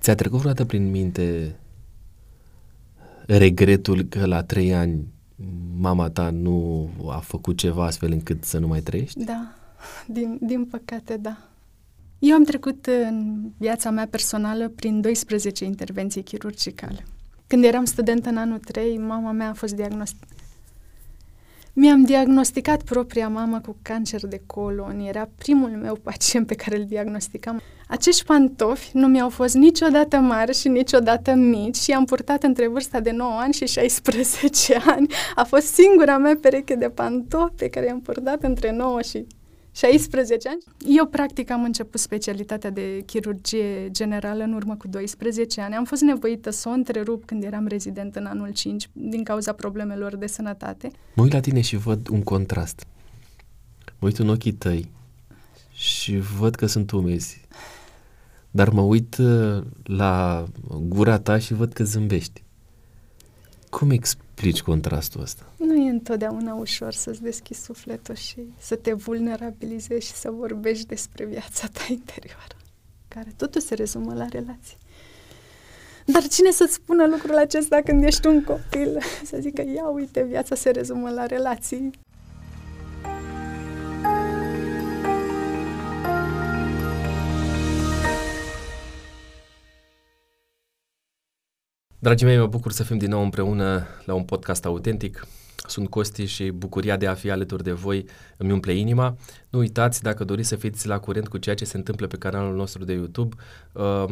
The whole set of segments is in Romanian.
Ți-a trecut vreodată prin minte regretul că la trei ani mama ta nu a făcut ceva astfel încât să nu mai trăiești? Da, din, din păcate, da. Eu am trecut în viața mea personală prin 12 intervenții chirurgicale. Când eram student în anul 3, mama mea a fost diagnosticată. Mi-am diagnosticat propria mamă cu cancer de colon. Era primul meu pacient pe care îl diagnosticam. Acești pantofi nu mi-au fost niciodată mari și niciodată mici și am purtat între vârsta de 9 ani și 16 ani. A fost singura mea pereche de pantofi pe care i-am purtat între 9 și 16 ani. Eu, practic, am început specialitatea de chirurgie generală în urmă cu 12 ani. Am fost nevoită să o întrerup când eram rezident în anul 5 din cauza problemelor de sănătate. Mă uit la tine și văd un contrast. Mă uit în ochii tăi și văd că sunt umezi. Dar mă uit uh, la gura ta și văd că zâmbești. Cum explici contrastul ăsta? Nu e întotdeauna ușor să-ți deschizi sufletul și să te vulnerabilizezi și să vorbești despre viața ta interioară, care totul se rezumă la relații. Dar cine să-ți spună lucrul acesta când ești un copil? Să zică, ia uite, viața se rezumă la relații. Dragii mei, mă bucur să fim din nou împreună la un podcast autentic. Sunt Costi și bucuria de a fi alături de voi îmi umple inima. Nu uitați, dacă doriți să fiți la curent cu ceea ce se întâmplă pe canalul nostru de YouTube, uh,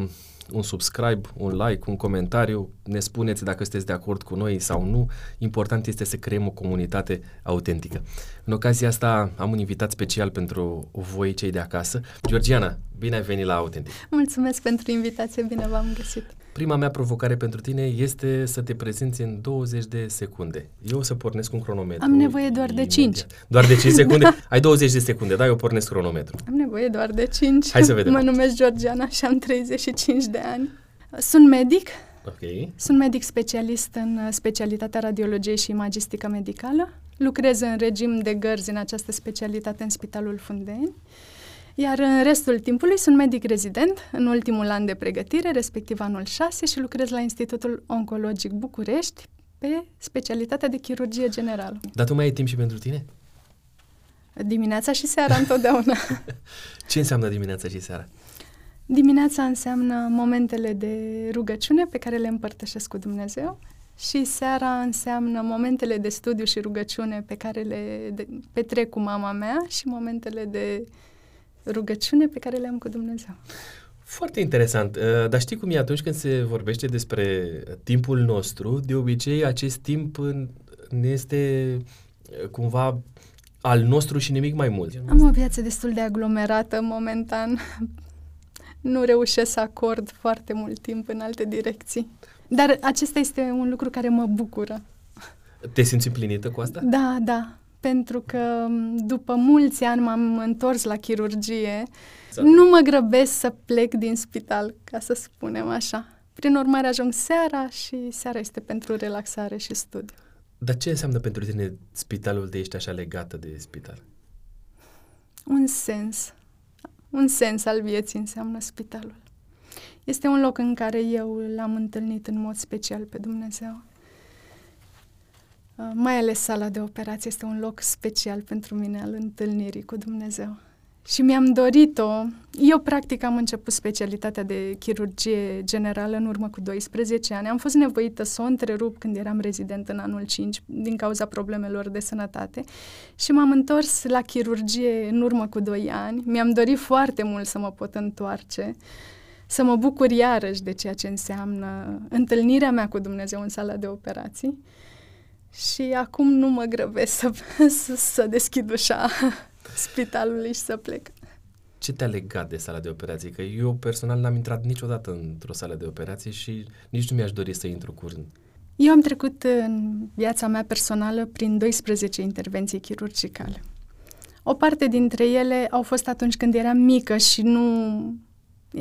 un subscribe, un like, un comentariu, ne spuneți dacă sunteți de acord cu noi sau nu. Important este să creăm o comunitate autentică. În ocazia asta am un invitat special pentru voi cei de acasă. Georgiana, bine ai venit la Autentic! Mulțumesc pentru invitație, bine v-am găsit! Prima mea provocare pentru tine este să te prezinți în 20 de secunde. Eu o să pornesc un cronometru. Am nevoie doar de 5. Doar de 5 secunde? da. Ai 20 de secunde, da? Eu pornesc cronometru. Am nevoie doar de 5. Hai să vedem. Mă numesc Georgiana și am 35 de ani. Sunt medic. Ok. Sunt medic specialist în specialitatea radiologiei și imagistică medicală. Lucrez în regim de gărzi în această specialitate în Spitalul Fundeni. Iar în restul timpului sunt medic rezident în ultimul an de pregătire, respectiv anul 6, și lucrez la Institutul Oncologic București pe specialitatea de chirurgie generală. Dar tu mai ai timp și pentru tine? Dimineața și seara întotdeauna. Ce înseamnă dimineața și seara? Dimineața înseamnă momentele de rugăciune pe care le împărtășesc cu Dumnezeu și seara înseamnă momentele de studiu și rugăciune pe care le petrec cu mama mea și momentele de rugăciune pe care le am cu Dumnezeu. Foarte interesant. Uh, dar știi cum e atunci când se vorbește despre timpul nostru, de obicei acest timp ne este uh, cumva al nostru și nimic mai mult. Am o viață destul de aglomerată momentan. Nu reușesc să acord foarte mult timp în alte direcții. Dar acesta este un lucru care mă bucură. Te simți împlinită cu asta? Da, da pentru că după mulți ani m-am întors la chirurgie. Exact. Nu mă grăbesc să plec din spital, ca să spunem așa. Prin urmare, ajung seara și seara este pentru relaxare și studiu. Dar ce înseamnă pentru tine spitalul de ești așa legată de spital? Un sens. Un sens al vieții înseamnă spitalul. Este un loc în care eu l-am întâlnit în mod special pe Dumnezeu. Uh, mai ales sala de operație este un loc special pentru mine al întâlnirii cu Dumnezeu. Și mi-am dorit-o. Eu, practic, am început specialitatea de chirurgie generală în urmă cu 12 ani. Am fost nevoită să o întrerup când eram rezident în anul 5 din cauza problemelor de sănătate și m-am întors la chirurgie în urmă cu 2 ani. Mi-am dorit foarte mult să mă pot întoarce, să mă bucur iarăși de ceea ce înseamnă întâlnirea mea cu Dumnezeu în sala de operații. Și acum nu mă grăbesc să, să, să deschid ușa spitalului și să plec. Ce te-a legat de sala de operații? Că eu personal n-am intrat niciodată într-o sală de operații și nici nu mi-aș dori să intru curând. Eu am trecut în viața mea personală prin 12 intervenții chirurgicale. O parte dintre ele au fost atunci când eram mică și nu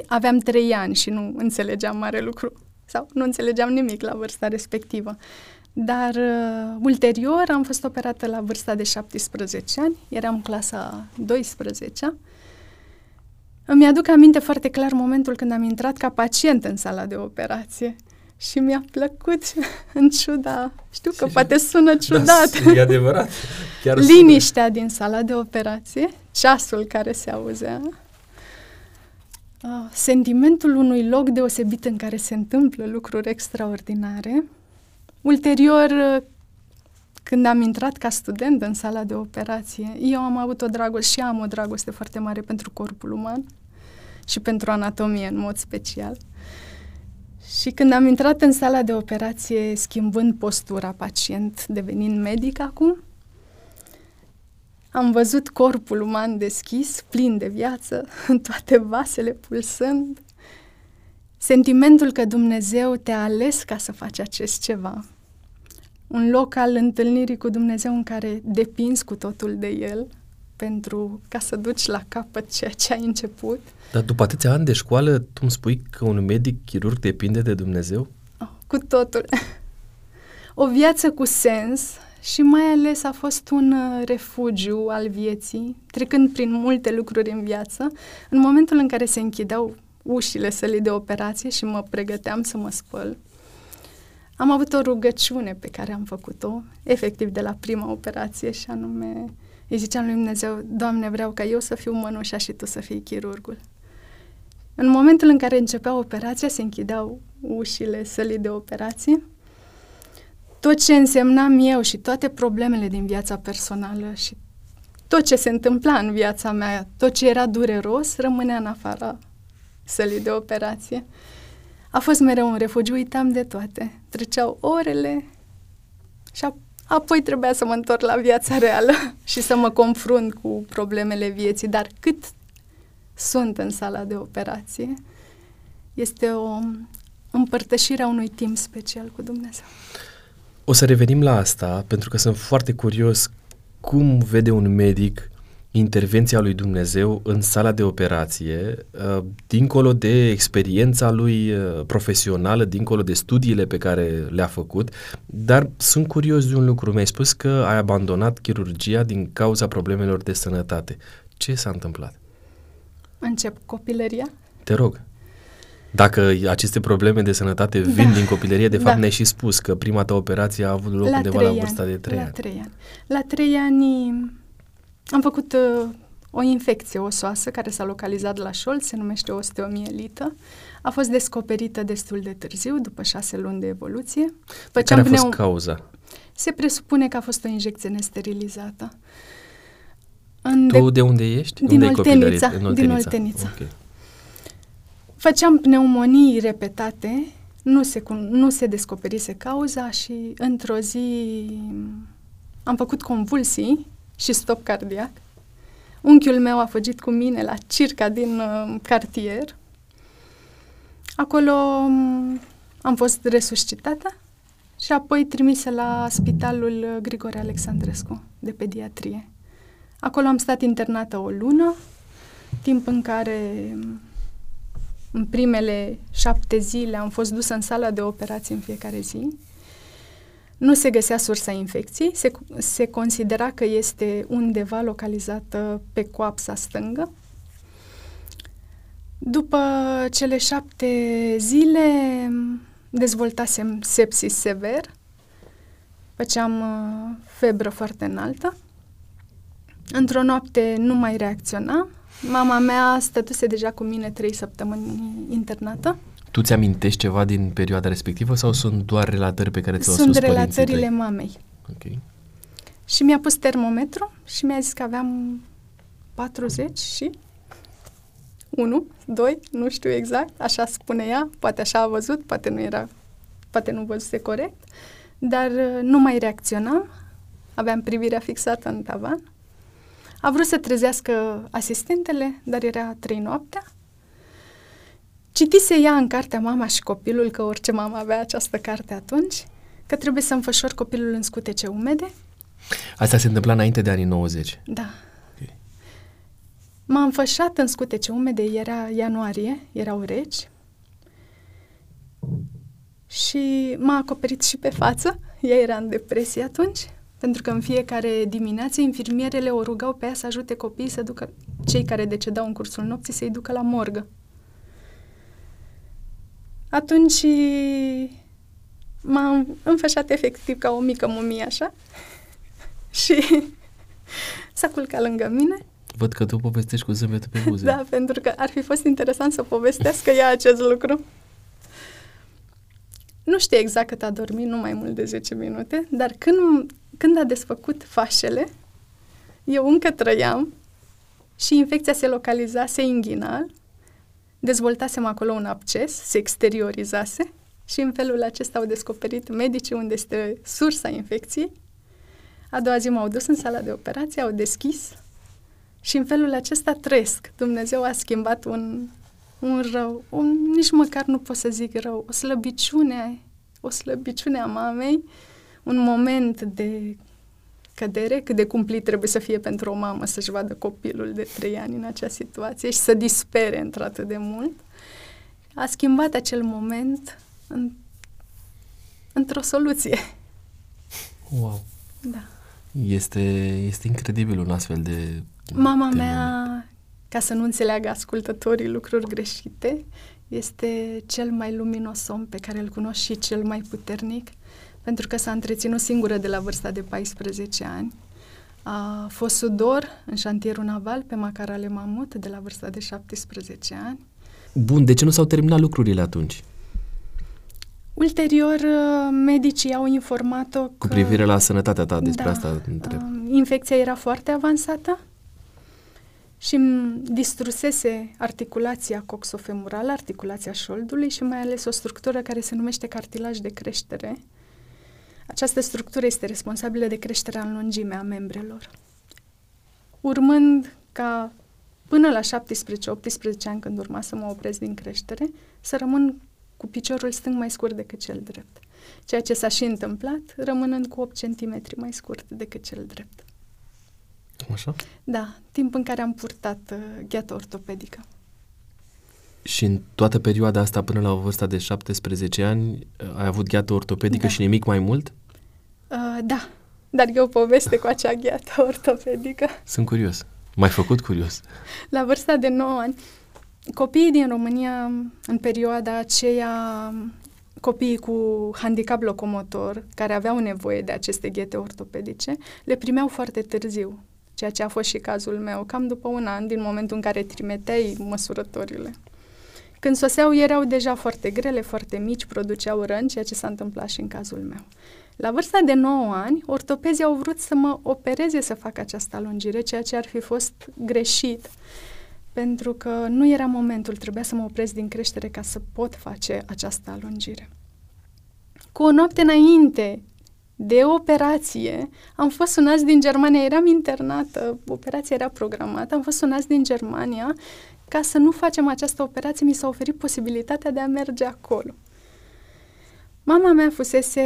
aveam trei ani și nu înțelegeam mare lucru sau nu înțelegeam nimic la vârsta respectivă. Dar uh, ulterior am fost operată la vârsta de 17 ani, eram clasa 12 Îmi aduc aminte foarte clar momentul când am intrat ca pacient în sala de operație. Și mi-a plăcut în ciuda, știu că poate sună ciudat. Da, e adevărat. Chiar Liniștea sună. din sala de operație, ceasul care se auzea, sentimentul unui loc deosebit în care se întâmplă lucruri extraordinare. Ulterior, când am intrat ca student în sala de operație, eu am avut o dragoste și am o dragoste foarte mare pentru corpul uman și pentru anatomie în mod special. Și când am intrat în sala de operație, schimbând postura pacient, devenind medic acum, am văzut corpul uman deschis, plin de viață, în toate vasele pulsând. Sentimentul că Dumnezeu te-a ales ca să faci acest ceva. Un loc al întâlnirii cu Dumnezeu în care depinzi cu totul de El pentru ca să duci la capăt ceea ce ai început. Dar după atâția ani de școală, tu îmi spui că un medic chirurg depinde de Dumnezeu? Oh, cu totul. o viață cu sens și mai ales a fost un uh, refugiu al vieții, trecând prin multe lucruri în viață, în momentul în care se închideau ușile sălii de operație și mă pregăteam să mă spăl. Am avut o rugăciune pe care am făcut-o, efectiv de la prima operație, și anume îi ziceam lui Dumnezeu, Doamne, vreau ca eu să fiu mănușa și Tu să fii chirurgul. În momentul în care începea operația, se închideau ușile sălii de operație tot ce însemnam eu și toate problemele din viața personală și tot ce se întâmpla în viața mea, tot ce era dureros, rămânea în afara sălii de operație. A fost mereu un refugiu, uitam de toate. Treceau orele și apoi trebuia să mă întorc la viața reală și să mă confrunt cu problemele vieții. Dar cât sunt în sala de operație, este o împărtășire a unui timp special cu Dumnezeu. O să revenim la asta, pentru că sunt foarte curios cum vede un medic intervenția lui Dumnezeu în sala de operație, uh, dincolo de experiența lui uh, profesională, dincolo de studiile pe care le-a făcut, dar sunt curios de un lucru. Mi-ai spus că ai abandonat chirurgia din cauza problemelor de sănătate. Ce s-a întâmplat? Încep copilăria. Te rog. Dacă aceste probleme de sănătate vin da. din copilărie, de fapt da. ne-ai și spus că prima ta operație a avut loc la undeva la vârsta de 3 la ani. 3 ani. La 3 ani am făcut uh, o infecție osoasă care s-a localizat la șold, se numește osteomielită. A fost descoperită destul de târziu, după șase luni de evoluție. Făceam care a fost cauza? Se presupune că a fost o injecție nesterilizată. În tu de, de unde ești? Din unde Oltenița. Din Oltenița. Okay. Făceam pneumonii repetate, nu se, nu se descoperise cauza și într-o zi am făcut convulsii și stop cardiac. Unchiul meu a fugit cu mine la circa din uh, cartier. Acolo um, am fost resuscitată și apoi trimisă la spitalul Grigore Alexandrescu de pediatrie. Acolo am stat internată o lună, timp în care în primele șapte zile am fost dusă în sala de operații în fiecare zi. Nu se găsea sursa infecției, se, se considera că este undeva localizată pe coapsa stângă. După cele șapte zile dezvoltasem sepsis sever, făceam uh, febră foarte înaltă. Într-o noapte nu mai reacționam, Mama mea stătuse deja cu mine trei săptămâni internată. Tu ți-amintești ceva din perioada respectivă sau sunt doar relatări pe care ți-au spus Sunt relatările tăi? mamei. Ok. Și mi-a pus termometru și mi-a zis că aveam 40 și 1, 2, nu știu exact, așa spune ea, poate așa a văzut, poate nu era, poate nu văzuse corect, dar uh, nu mai reacționam, aveam privirea fixată în tavan a vrut să trezească asistentele, dar era trei noaptea. Citise ea în cartea Mama și copilul, că orice mamă avea această carte atunci, că trebuie să înfășor copilul în scutece umede. Asta se întâmpla înainte de anii 90? Da. Okay. M-am înfășat în scutece umede, era ianuarie, erau reci. Și m-a acoperit și pe față, ea era în depresie atunci. Pentru că în fiecare dimineață infirmierele o rugau pe ea să ajute copiii să ducă cei care decedau în cursul nopții să-i ducă la morgă. Atunci m-am înfășat efectiv ca o mică mumie așa și s-a culcat lângă mine. Văd că tu povestești cu zâmbetul pe buze. Da, pentru că ar fi fost interesant să povestească ea acest lucru. Nu știu exact cât a dormit, nu mai mult de 10 minute, dar când, când a desfăcut fașele, eu încă trăiam și infecția se localizase inghinal, dezvoltasem acolo un absces, se exteriorizase și în felul acesta au descoperit medicii unde este sursa infecției. A doua zi m-au dus în sala de operație, au deschis și în felul acesta trăiesc. Dumnezeu a schimbat un, un rău, un, nici măcar nu pot să zic rău, o slăbiciune, o slăbiciune a mamei, un moment de cădere, cât de cumplit trebuie să fie pentru o mamă să-și vadă copilul de trei ani în acea situație și să dispere într-atât de mult, a schimbat acel moment în, într-o soluție. Wow! Da. Este, este incredibil un astfel de... Mama de mea, moment. ca să nu înțeleagă ascultătorii lucruri greșite, este cel mai luminos om pe care îl cunosc și cel mai puternic, pentru că s-a întreținut singură de la vârsta de 14 ani. A fost sudor în șantierul naval pe Macarale Mamut de la vârsta de 17 ani. Bun, de ce nu s-au terminat lucrurile atunci? Ulterior, uh, medicii au informat-o că... Cu privire la sănătatea ta, despre da, asta întreb. Um, infecția era foarte avansată și îmi distrusese articulația coxofemurală, articulația șoldului și mai ales o structură care se numește cartilaj de creștere. Această structură este responsabilă de creșterea în lungime a membrelor. Urmând ca până la 17-18 ani, când urma să mă opresc din creștere, să rămân cu piciorul stâng mai scurt decât cel drept. Ceea ce s-a și întâmplat, rămânând cu 8 cm mai scurt decât cel drept. Așa? Da, timp în care am purtat uh, gheată ortopedică. Și în toată perioada asta, până la o vârstă de 17 ani, uh, ai avut gheată ortopedică da. și nimic mai mult? Uh, da, dar eu poveste cu acea gheată ortopedică. Sunt curios. M-ai făcut curios. La vârsta de 9 ani, copiii din România, în perioada aceea, copiii cu handicap locomotor, care aveau nevoie de aceste ghete ortopedice, le primeau foarte târziu ceea ce a fost și cazul meu, cam după un an, din momentul în care trimiteai măsurătorile. Când soseau, erau deja foarte grele, foarte mici, produceau răni, ceea ce s-a întâmplat și în cazul meu. La vârsta de 9 ani, ortopezii au vrut să mă opereze să fac această alungire, ceea ce ar fi fost greșit, pentru că nu era momentul, trebuia să mă opresc din creștere ca să pot face această alungire. Cu o noapte înainte de operație, am fost sunați din Germania, eram internată, operația era programată, am fost sunați din Germania ca să nu facem această operație, mi s-a oferit posibilitatea de a merge acolo. Mama mea fusese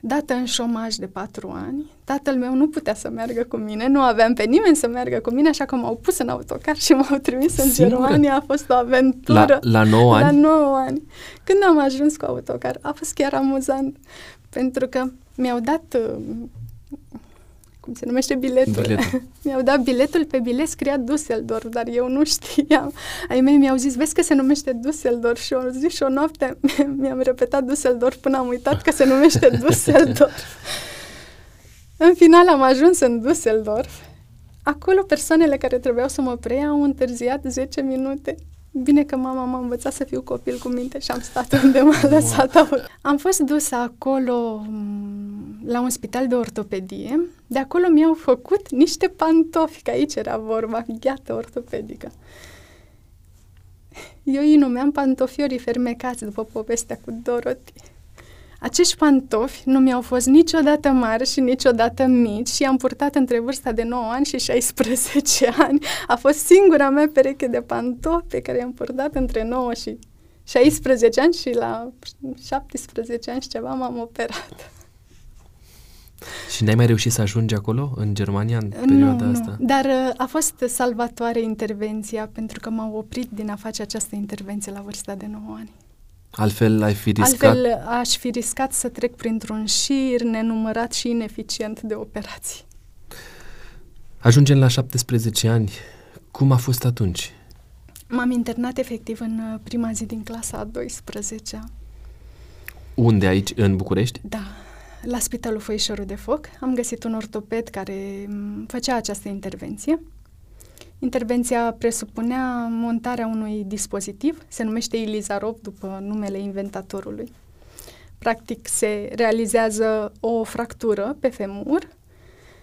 dată în șomaj de patru ani. Tatăl meu nu putea să meargă cu mine, nu aveam pe nimeni să meargă cu mine, așa că m-au pus în autocar și m-au trimis în Singură? Germania. A fost o aventură. La, la 9 ani? La 9 ani. Când am ajuns cu autocar, a fost chiar amuzant, pentru că mi-au dat uh, cum se numește biletul. biletul. mi-au dat biletul, pe bilet scria Düsseldorf, dar eu nu știam. Ai mei mi-au zis, vezi că se numește Düsseldorf și o zi și o noapte mi-am repetat Düsseldorf până am uitat că se numește Düsseldorf. în final am ajuns în Düsseldorf. Acolo persoanele care trebuiau să mă preia au întârziat 10 minute. Bine că mama m-a învățat să fiu copil cu minte și am stat unde m-a lăsat. Am fost dusă acolo mm, la un spital de ortopedie. De acolo mi-au făcut niște pantofi, că aici era vorba, gheată ortopedică. Eu îi numeam pantofiorii fermecați după povestea cu Dorothy. Acești pantofi nu mi-au fost niciodată mari și niciodată mici și am purtat între vârsta de 9 ani și 16 ani. A fost singura mea pereche de pantofi pe care i-am purtat între 9 și 16 ani și la 17 ani și ceva m-am operat. Și n-ai mai reușit să ajungi acolo, în Germania, în perioada nu, asta? Nu, dar uh, a fost salvatoare intervenția pentru că m-au oprit din a face această intervenție la vârsta de 9 ani. Altfel ai fi riscat? Altfel aș fi riscat să trec printr-un șir nenumărat și ineficient de operații. Ajungem la 17 ani. Cum a fost atunci? M-am internat efectiv în uh, prima zi din clasa a 12 Unde aici, în București? Da, la Spitalul Făișorul de Foc. Am găsit un ortoped care mm, făcea această intervenție. Intervenția presupunea montarea unui dispozitiv, se numește Ilizarov după numele inventatorului. Practic se realizează o fractură pe femur,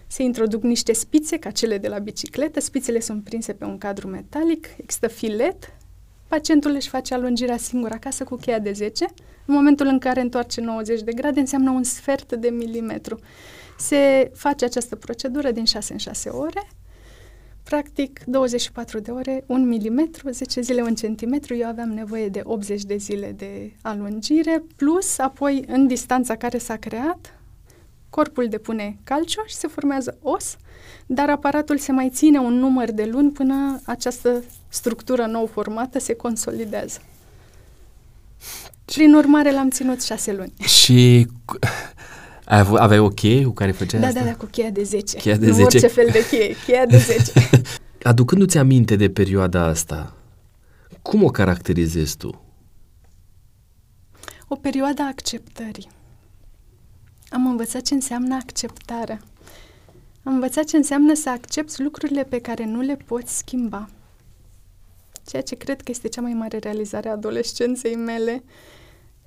se introduc niște spițe ca cele de la bicicletă, spițele sunt prinse pe un cadru metalic, există filet, pacientul își face alungirea singur acasă cu cheia de 10, în momentul în care întoarce 90 de grade înseamnă un sfert de milimetru. Se face această procedură din 6 în 6 ore, practic 24 de ore, 1 milimetru, 10 zile 1 centimetru, eu aveam nevoie de 80 de zile de alungire, plus apoi în distanța care s-a creat, corpul depune calciu și se formează os, dar aparatul se mai ține un număr de luni până această structură nou formată se consolidează. Prin urmare, l-am ținut șase luni. Și ai avut, aveai o cheie cu care făceai da, asta? Da, da, cu cheia de 10. Cheia de nu 10. orice fel de cheie, cheia de 10. Aducându-ți aminte de perioada asta, cum o caracterizezi tu? O perioadă a acceptării. Am învățat ce înseamnă acceptarea. Am învățat ce înseamnă să accepti lucrurile pe care nu le poți schimba. Ceea ce cred că este cea mai mare realizare a adolescenței mele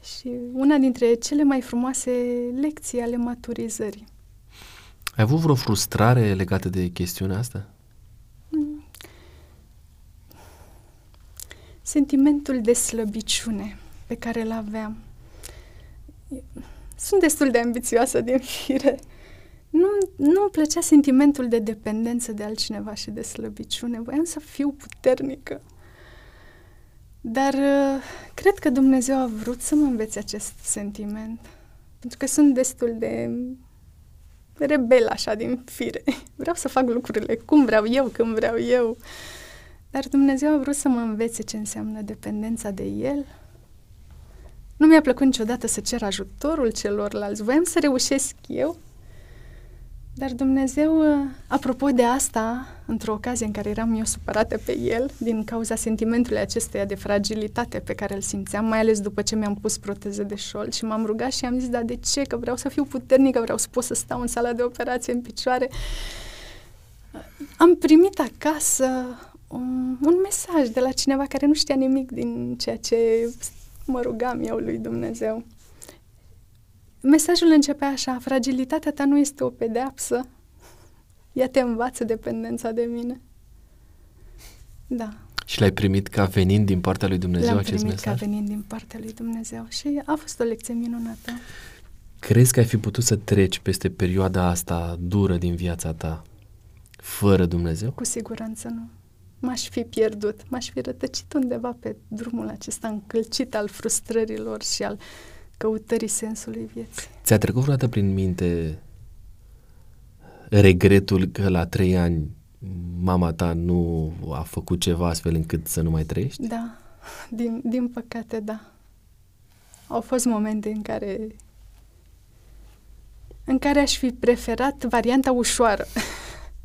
și una dintre cele mai frumoase lecții ale maturizării. Ai avut vreo frustrare legată de chestiunea asta? Mm. Sentimentul de slăbiciune pe care îl aveam. Sunt destul de ambițioasă din fire. Nu, nu îmi plăcea sentimentul de dependență de altcineva și de slăbiciune. Voiam să fiu puternică. Dar uh, cred că Dumnezeu a vrut să mă învețe acest sentiment. Pentru că sunt destul de rebel așa din fire. Vreau să fac lucrurile cum vreau eu, când vreau eu. Dar Dumnezeu a vrut să mă învețe ce înseamnă dependența de El. Nu mi-a plăcut niciodată să cer ajutorul celorlalți. Voiam să reușesc eu dar Dumnezeu, apropo de asta, într-o ocazie în care eram eu supărată pe el, din cauza sentimentului acestuia de fragilitate pe care îl simțeam, mai ales după ce mi-am pus proteze de șold și m-am rugat și am zis, dar de ce? Că vreau să fiu puternică, vreau să pot să stau în sala de operație în picioare. Am primit acasă un, un mesaj de la cineva care nu știa nimic din ceea ce mă rugam eu lui Dumnezeu. Mesajul începe așa, fragilitatea ta nu este o pedeapsă, ea te învață dependența de mine. Da. Și l-ai primit ca venind din partea lui Dumnezeu L-am acest primit mesaj? ca venind din partea lui Dumnezeu și a fost o lecție minunată. Crezi că ai fi putut să treci peste perioada asta dură din viața ta fără Dumnezeu? Cu siguranță nu. M-aș fi pierdut, m-aș fi rătăcit undeva pe drumul acesta încălcit al frustrărilor și al căutării sensului vieții. Ți-a trecut vreodată prin minte regretul că la trei ani mama ta nu a făcut ceva astfel încât să nu mai trăiești? Da, din, din păcate, da. Au fost momente în care în care aș fi preferat varianta ușoară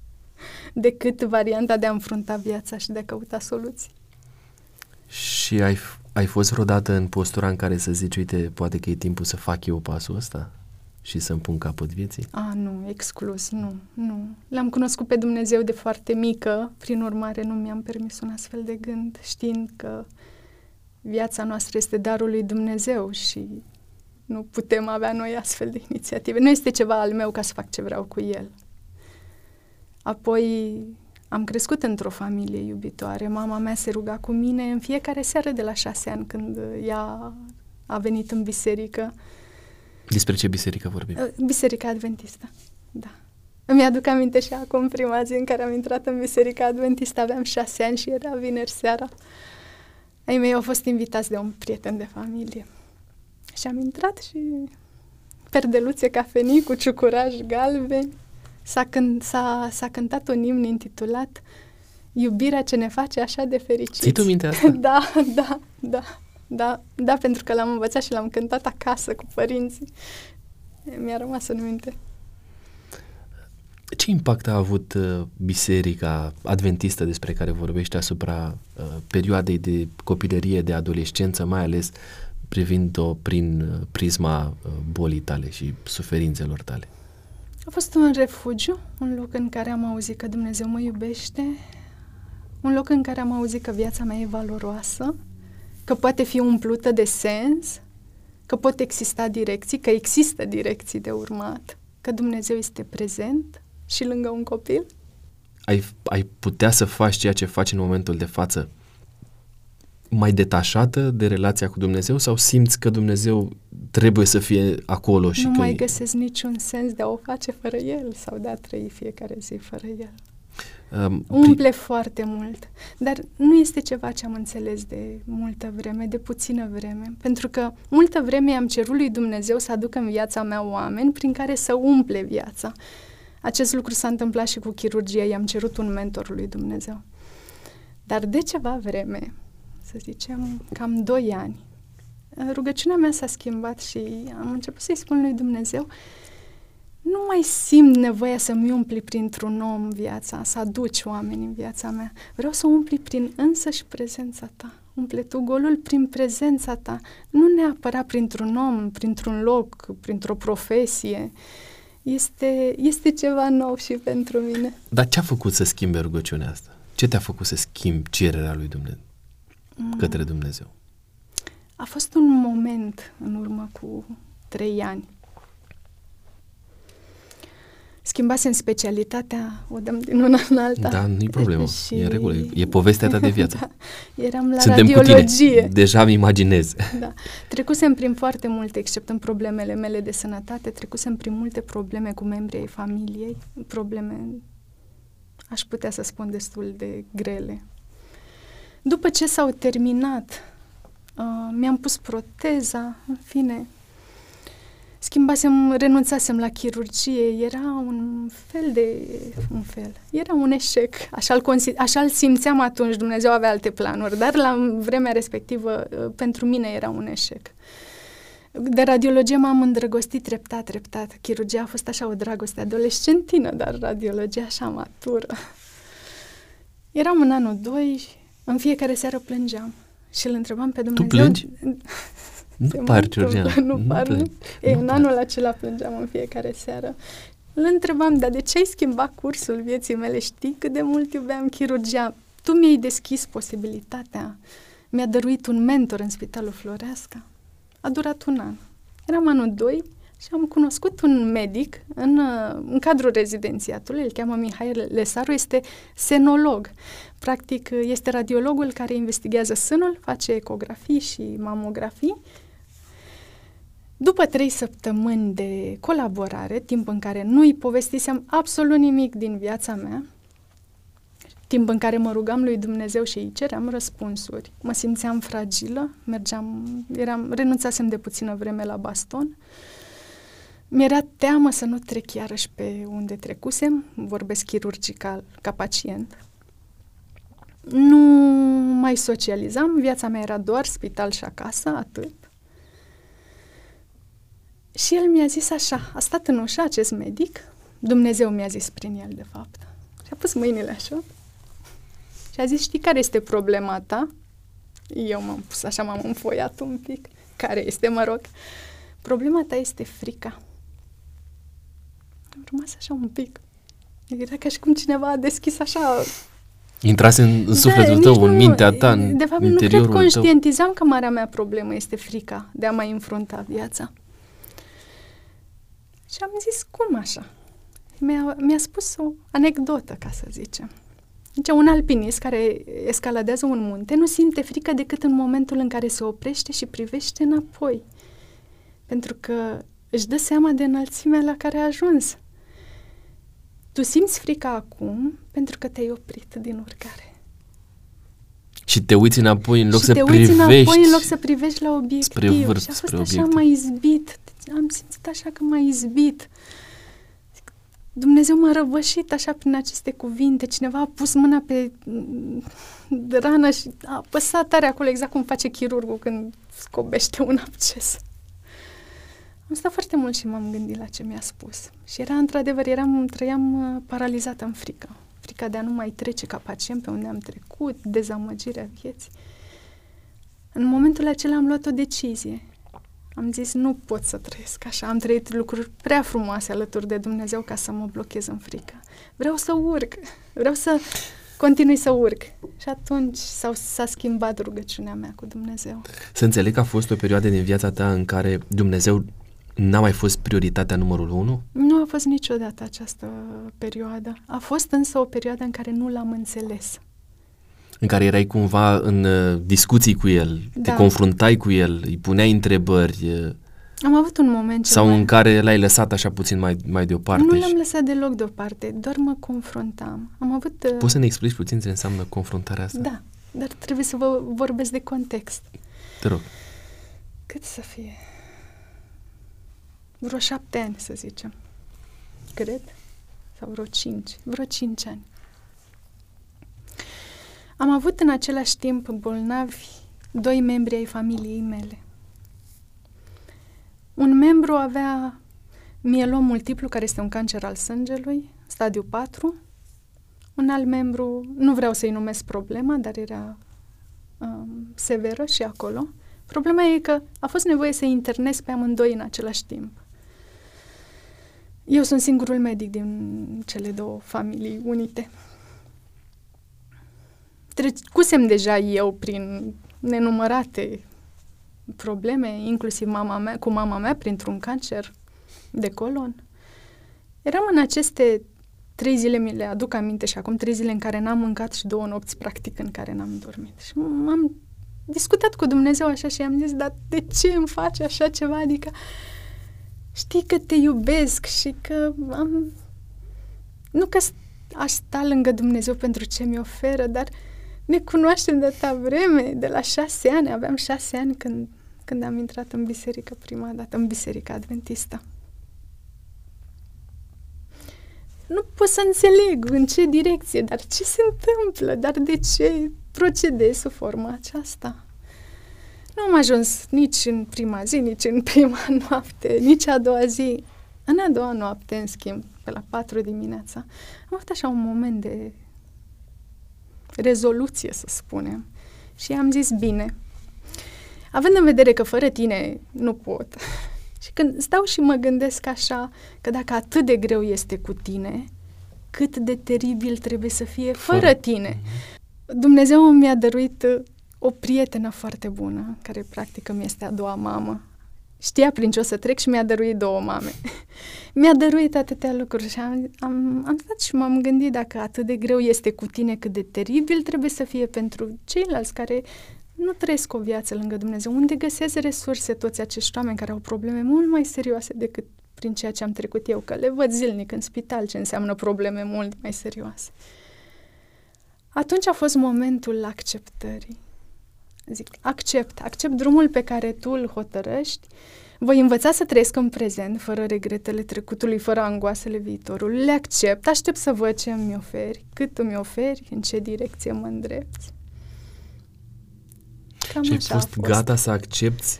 decât varianta de a înfrunta viața și de a căuta soluții. Și ai, ai fost vreodată în postura în care să zici, uite, poate că e timpul să fac eu pasul ăsta și să-mi pun capăt vieții? A, nu, exclus, nu, nu. L-am cunoscut pe Dumnezeu de foarte mică, prin urmare nu mi-am permis un astfel de gând, știind că viața noastră este darul lui Dumnezeu și nu putem avea noi astfel de inițiative. Nu este ceva al meu ca să fac ce vreau cu el. Apoi am crescut într-o familie iubitoare. Mama mea se ruga cu mine în fiecare seară de la șase ani când ea a venit în biserică. Despre ce biserică vorbim? Uh, biserica Adventistă, da. Îmi aduc aminte și acum prima zi în care am intrat în Biserica Adventistă, aveam șase ani și era vineri seara. Ai mei au fost invitați de un prieten de familie. Și am intrat și perdeluțe cafenii cu ciucuraj galbeni s-a, cânt, s-a, s-a cântat un imn intitulat Iubirea ce ne face așa de fericiți. Ții tu minte asta? da, da, da, da, da, pentru că l-am învățat și l-am cântat acasă cu părinții. Mi-a rămas în minte. Ce impact a avut uh, biserica adventistă despre care vorbește asupra uh, perioadei de copilărie, de adolescență, mai ales privind-o prin uh, prisma uh, bolii tale și suferințelor tale? A fost un refugiu, un loc în care am auzit că Dumnezeu mă iubește, un loc în care am auzit că viața mea e valoroasă, că poate fi umplută de sens, că pot exista direcții, că există direcții de urmat, că Dumnezeu este prezent și lângă un copil. Ai, ai putea să faci ceea ce faci în momentul de față mai detașată de relația cu Dumnezeu sau simți că Dumnezeu trebuie să fie acolo și nu că mai e- găsesc niciun sens de a o face fără El sau de a trăi fiecare zi fără El. um, pri- Umple foarte mult, dar nu este ceva ce am înțeles de multă vreme, de puțină vreme, pentru că multă vreme am cerut lui Dumnezeu să aducă în viața mea oameni prin care să umple viața. Acest lucru s-a întâmplat și cu chirurgia, i-am cerut un mentor lui Dumnezeu. Dar de ceva vreme, să zicem cam 2 ani, rugăciunea mea s-a schimbat și am început să-i spun lui Dumnezeu nu mai simt nevoia să-mi umpli printr-un om viața, să aduci oameni în viața mea. Vreau să o umpli prin însăși prezența ta. Umple tu golul prin prezența ta, nu neapărat printr-un om, printr-un loc, printr-o profesie. Este, este ceva nou și pentru mine. Dar ce a făcut să schimbe rugăciunea asta? Ce te-a făcut să schimbi cererea lui Dumnezeu, către Dumnezeu? A fost un moment în urmă cu trei ani. Schimbasem specialitatea, o dăm din una în alta. Da, nu-i problemă, Și- e în regulă, e povestea ta de viață. da, eram la Suntem cu radiologie. tine, deja îmi imaginez. Da. Trecusem prin foarte multe, exceptând problemele mele de sănătate, trecusem prin multe probleme cu membrii ai familiei, probleme, aș putea să spun, destul de grele. După ce s-au terminat, uh, mi-am pus proteza, în fine, schimbasem, renunțasem la chirurgie, era un fel de, un fel, era un eșec, așa-l, consi- așa-l simțeam atunci, Dumnezeu avea alte planuri, dar la vremea respectivă, uh, pentru mine era un eșec. De radiologie m-am îndrăgostit treptat, treptat. Chirurgia a fost așa o dragoste adolescentină, dar radiologia așa matură. Eram în anul 2 și în fiecare seară plângeam și îl întrebam pe Dumnezeu... plângi? Nu Se pari, mai întâmplă, Georgiana. Nu par, nu? plângi. E, Nu în pari. anul acela plângeam în fiecare seară. Îl întrebam, dar de ce ai schimbat cursul vieții mele? Știi cât de mult iubeam chirurgia? Tu mi-ai deschis posibilitatea. Mi-a dăruit un mentor în Spitalul Floreasca. A durat un an. Eram anul 2 și am cunoscut un medic în, uh, în cadrul rezidențiatului, îl cheamă Mihai Lesaru, este senolog. Practic, uh, este radiologul care investigează sânul, face ecografii și mamografii după trei săptămâni de colaborare, timp în care nu îi povestisem absolut nimic din viața mea, timp în care mă rugam lui Dumnezeu și îi ceream răspunsuri, mă simțeam fragilă, mergeam, eram, renunțasem de puțină vreme la baston, mi-era teamă să nu trec iarăși pe unde trecusem, vorbesc chirurgical ca pacient. Nu mai socializam, viața mea era doar spital și acasă, atât. Și el mi-a zis așa, a stat în ușă acest medic, Dumnezeu mi-a zis prin el, de fapt. Și a pus mâinile așa și a zis, știi care este problema ta? Eu m-am pus așa, m-am înfoiat un pic. Care este, mă rog? Problema ta este frica. Am rămas așa un pic. Era ca și cum cineva a deschis așa... Intrase în, în sufletul Da, tău, nici în nu- mintea ta, în De fapt, nu interiorul cred tău. conștientizam că marea mea problemă este frica de a mai înfrunta viața. Și am zis, cum așa? Mi-a, mi-a spus o anecdotă, ca să zicem. Zice, un alpinist care escaladează un munte nu simte frică decât în momentul în care se oprește și privește înapoi. Pentru că își dă seama de înălțimea la care a ajuns. Tu simți frica acum pentru că te-ai oprit din urcare. Și te uiți înapoi în loc și să te uiți privești înapoi în loc să privești la obiectiv. spre vârf, și a fost spre așa obiectiv. mai izbit. Am simțit așa că m-a izbit. Dumnezeu m-a răvășit așa prin aceste cuvinte. Cineva a pus mâna pe mm, rană și a apăsat tare acolo, exact cum face chirurgul când scobește un absces. Am stat foarte mult și m-am gândit la ce mi-a spus. Și era, într-adevăr, eram, trăiam uh, paralizată în frică. Frica de a nu mai trece ca pacient pe unde am trecut, dezamăgirea vieții. În momentul acela am luat o decizie. Am zis, nu pot să trăiesc așa. Am trăit lucruri prea frumoase alături de Dumnezeu ca să mă blochez în frică. Vreau să urc. Vreau să continui să urc. Și atunci s-a, s-a schimbat rugăciunea mea cu Dumnezeu. Să înțeleg că a fost o perioadă din viața ta în care Dumnezeu n-a mai fost prioritatea numărul unu? Nu a fost niciodată această perioadă. A fost însă o perioadă în care nu l-am înțeles. În care erai cumva în uh, discuții cu el, da. te confruntai cu el, îi puneai întrebări. Uh, Am avut un moment Sau mai... în care l-ai lăsat așa puțin mai, mai deoparte? Nu l-am lăsat deloc deoparte, doar mă confruntam. Am avut... Uh... Poți să ne explici puțin ce înseamnă confruntarea asta? Da, dar trebuie să vă vorbesc de context. Te rog. Cât să fie? Vreo șapte ani, să zicem. Cred. Sau vreo cinci. Vreo cinci ani. Am avut în același timp bolnavi doi membri ai familiei mele. Un membru avea mielom multiplu, care este un cancer al sângelui, stadiu 4. Un alt membru, nu vreau să-i numesc problema, dar era um, severă și acolo. Problema e că a fost nevoie să internez pe amândoi în același timp. Eu sunt singurul medic din cele două familii unite. Trecusem deja eu prin nenumărate probleme, inclusiv mama mea, cu mama mea printr-un cancer de colon. Eram în aceste trei zile, mi le aduc aminte și acum trei zile în care n-am mâncat și două nopți practic în care n-am dormit. Și m-am discutat cu Dumnezeu așa și am zis, dar de ce îmi faci așa ceva? Adică știi că te iubesc și că am... Nu că aș sta lângă Dumnezeu pentru ce mi oferă, dar ne cunoaștem de ta vreme, de la șase ani. Aveam șase ani când, când am intrat în biserică prima dată, în biserica adventistă. Nu pot să înțeleg în ce direcție, dar ce se întâmplă, dar de ce procedez sub forma aceasta. Nu am ajuns nici în prima zi, nici în prima noapte, nici a doua zi. În a doua noapte, în schimb, pe la patru dimineața, am avut așa un moment de rezoluție, să spunem. Și am zis, bine, având în vedere că fără tine nu pot, și când stau și mă gândesc așa, că dacă atât de greu este cu tine, cât de teribil trebuie să fie fără, fără tine. Mhm. Dumnezeu mi-a dăruit o prietenă foarte bună, care practic mi este a doua mamă. Știa prin ce o să trec și mi-a dăruit două mame. mi-a dăruit atâtea lucruri și am, am, am stat și m-am gândit dacă atât de greu este cu tine, cât de teribil trebuie să fie pentru ceilalți care nu trăiesc o viață lângă Dumnezeu, unde găsesc resurse toți acești oameni care au probleme mult mai serioase decât prin ceea ce am trecut eu, că le văd zilnic în spital ce înseamnă probleme mult mai serioase. Atunci a fost momentul acceptării zic, accept, accept drumul pe care tu îl hotărăști, voi învăța să trăiesc în prezent, fără regretele trecutului, fără angoasele viitorului, le accept, aștept să văd ce îmi oferi, cât îmi oferi, în ce direcție mă îndrepți. Cam și ai fost, fost gata să accepti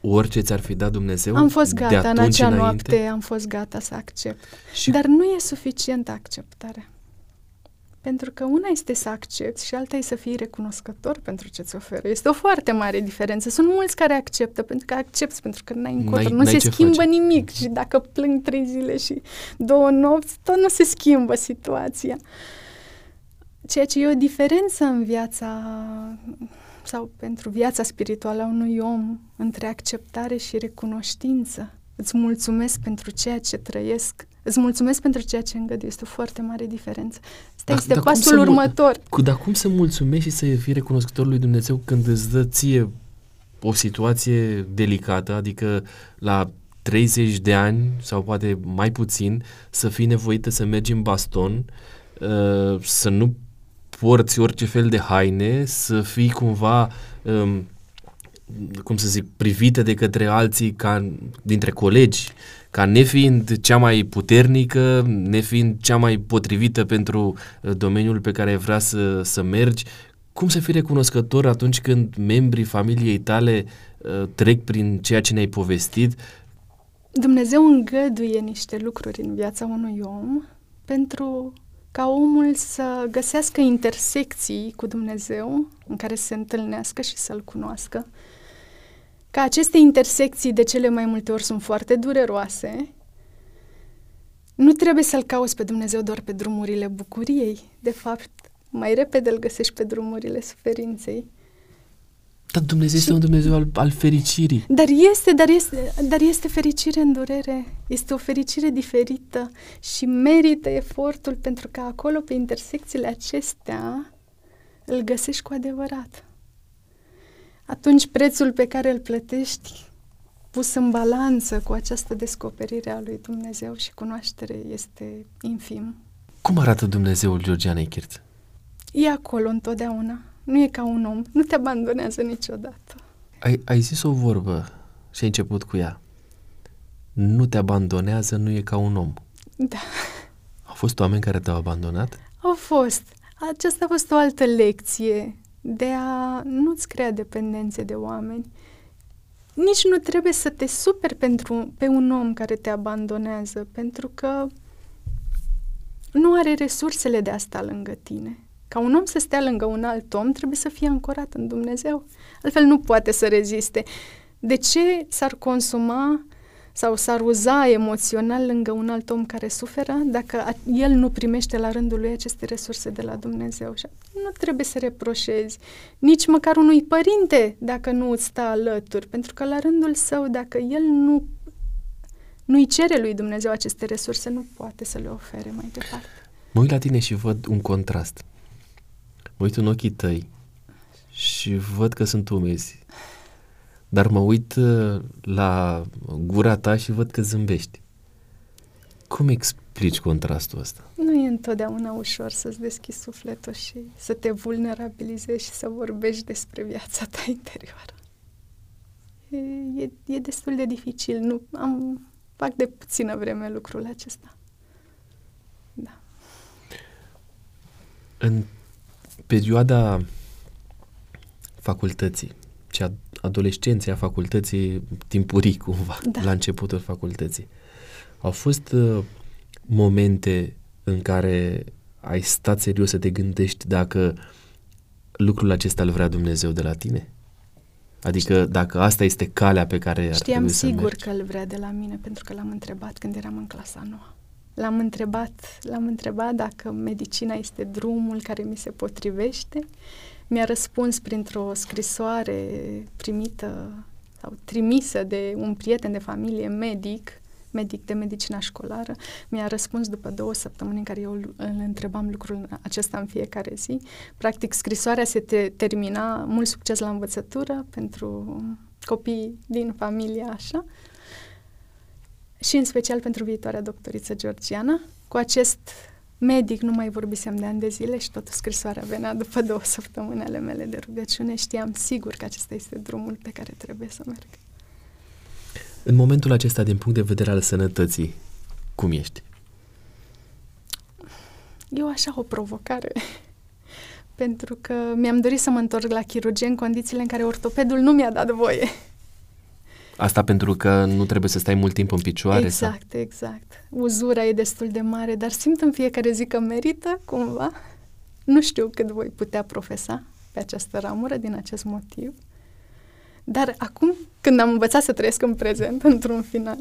orice ți-ar fi dat Dumnezeu? Am fost gata, în acea înainte? noapte am fost gata să accept. Și... Dar nu e suficient acceptarea. Pentru că una este să accepti și alta e să fii recunoscător pentru ce ți oferă. Este o foarte mare diferență. Sunt mulți care acceptă pentru că accepti, pentru că n-ai încotro. Nu se schimbă face. nimic și dacă plâng trei zile și două nopți, tot nu se schimbă situația. Ceea ce e o diferență în viața sau pentru viața spirituală a unui om între acceptare și recunoștință. Îți mulțumesc pentru ceea ce trăiesc Îți mulțumesc pentru ceea ce îngădui. Este o foarte mare diferență. Asta da, este da pasul următor. Cu, dar cum să mulțumești și să fii recunoscător lui Dumnezeu când îți dă ție o situație delicată, adică la 30 de ani sau poate mai puțin, să fii nevoită să mergi în baston, uh, să nu porți orice fel de haine, să fii cumva um, cum să zic, privită de către alții ca dintre colegi, ca nefiind cea mai puternică, nefiind cea mai potrivită pentru uh, domeniul pe care vrea să, să mergi, cum să fii recunoscător atunci când membrii familiei tale uh, trec prin ceea ce ne-ai povestit, Dumnezeu îngăduie niște lucruri în viața unui om pentru ca omul să găsească intersecții cu Dumnezeu în care să se întâlnească și să-L cunoască. Ca aceste intersecții de cele mai multe ori sunt foarte dureroase, nu trebuie să-L cauți pe Dumnezeu doar pe drumurile bucuriei. De fapt, mai repede îl găsești pe drumurile suferinței. Dar Dumnezeu este un Dumnezeu al, al fericirii. Dar este, dar este, dar este fericire în durere. Este o fericire diferită și merită efortul pentru că acolo, pe intersecțiile acestea, îl găsești cu adevărat. Atunci prețul pe care îl plătești pus în balanță cu această descoperire a lui Dumnezeu și cunoaștere este infim. Cum arată Dumnezeul Georgiana Eichert? E acolo întotdeauna. Nu e ca un om. Nu te abandonează niciodată. Ai, ai zis o vorbă și ai început cu ea. Nu te abandonează, nu e ca un om. Da. Au fost oameni care te-au abandonat? Au fost. Aceasta a fost o altă lecție de a nu-ți crea dependențe de oameni. Nici nu trebuie să te superi pentru, pe un om care te abandonează, pentru că nu are resursele de a sta lângă tine. Ca un om să stea lângă un alt om, trebuie să fie ancorat în Dumnezeu. Altfel nu poate să reziste. De ce s-ar consuma sau s-ar uza emoțional lângă un alt om care suferă dacă el nu primește la rândul lui aceste resurse de la Dumnezeu? Și nu trebuie să reproșezi nici măcar unui părinte dacă nu îți stă alături, pentru că la rândul său, dacă el nu nu-i cere lui Dumnezeu aceste resurse, nu poate să le ofere mai departe. Mă uit la tine și văd un contrast mă uit în ochii tăi și văd că sunt umezi. Dar mă uit uh, la gura ta și văd că zâmbești. Cum explici contrastul ăsta? Nu e întotdeauna ușor să-ți deschizi sufletul și să te vulnerabilizezi și să vorbești despre viața ta interioară. E, e, e destul de dificil. Nu, am, fac de puțină vreme lucrul acesta. Da. În perioada facultății și a adolescenței, a facultății timpurii cumva, da. la începutul facultății, au fost uh, momente în care ai stat serios să te gândești dacă lucrul acesta îl vrea Dumnezeu de la tine? Adică dacă asta este calea pe care ar Știam sigur să că îl vrea de la mine pentru că l-am întrebat când eram în clasa nouă. L-am întrebat, l-am întrebat dacă medicina este drumul care mi se potrivește. Mi-a răspuns printr-o scrisoare primită sau trimisă de un prieten de familie medic, medic de medicina școlară. Mi-a răspuns după două săptămâni în care eu îl întrebam lucrul acesta în fiecare zi. Practic, scrisoarea se te- termina mult succes la învățătură pentru copii din familia așa și în special pentru viitoarea doctoriță Georgiana. Cu acest medic nu mai vorbisem de ani de zile și tot scrisoarea venea după două săptămâni ale mele de rugăciune. Știam sigur că acesta este drumul pe care trebuie să merg. În momentul acesta, din punct de vedere al sănătății, cum ești? Eu așa o provocare. Pentru că mi-am dorit să mă întorc la chirurgie în condițiile în care ortopedul nu mi-a dat voie. Asta pentru că nu trebuie să stai mult timp în picioare? Exact, sau? exact. Uzura e destul de mare, dar simt în fiecare zi că merită, cumva. Nu știu cât voi putea profesa pe această ramură din acest motiv. Dar acum, când am învățat să trăiesc în prezent, într-un final,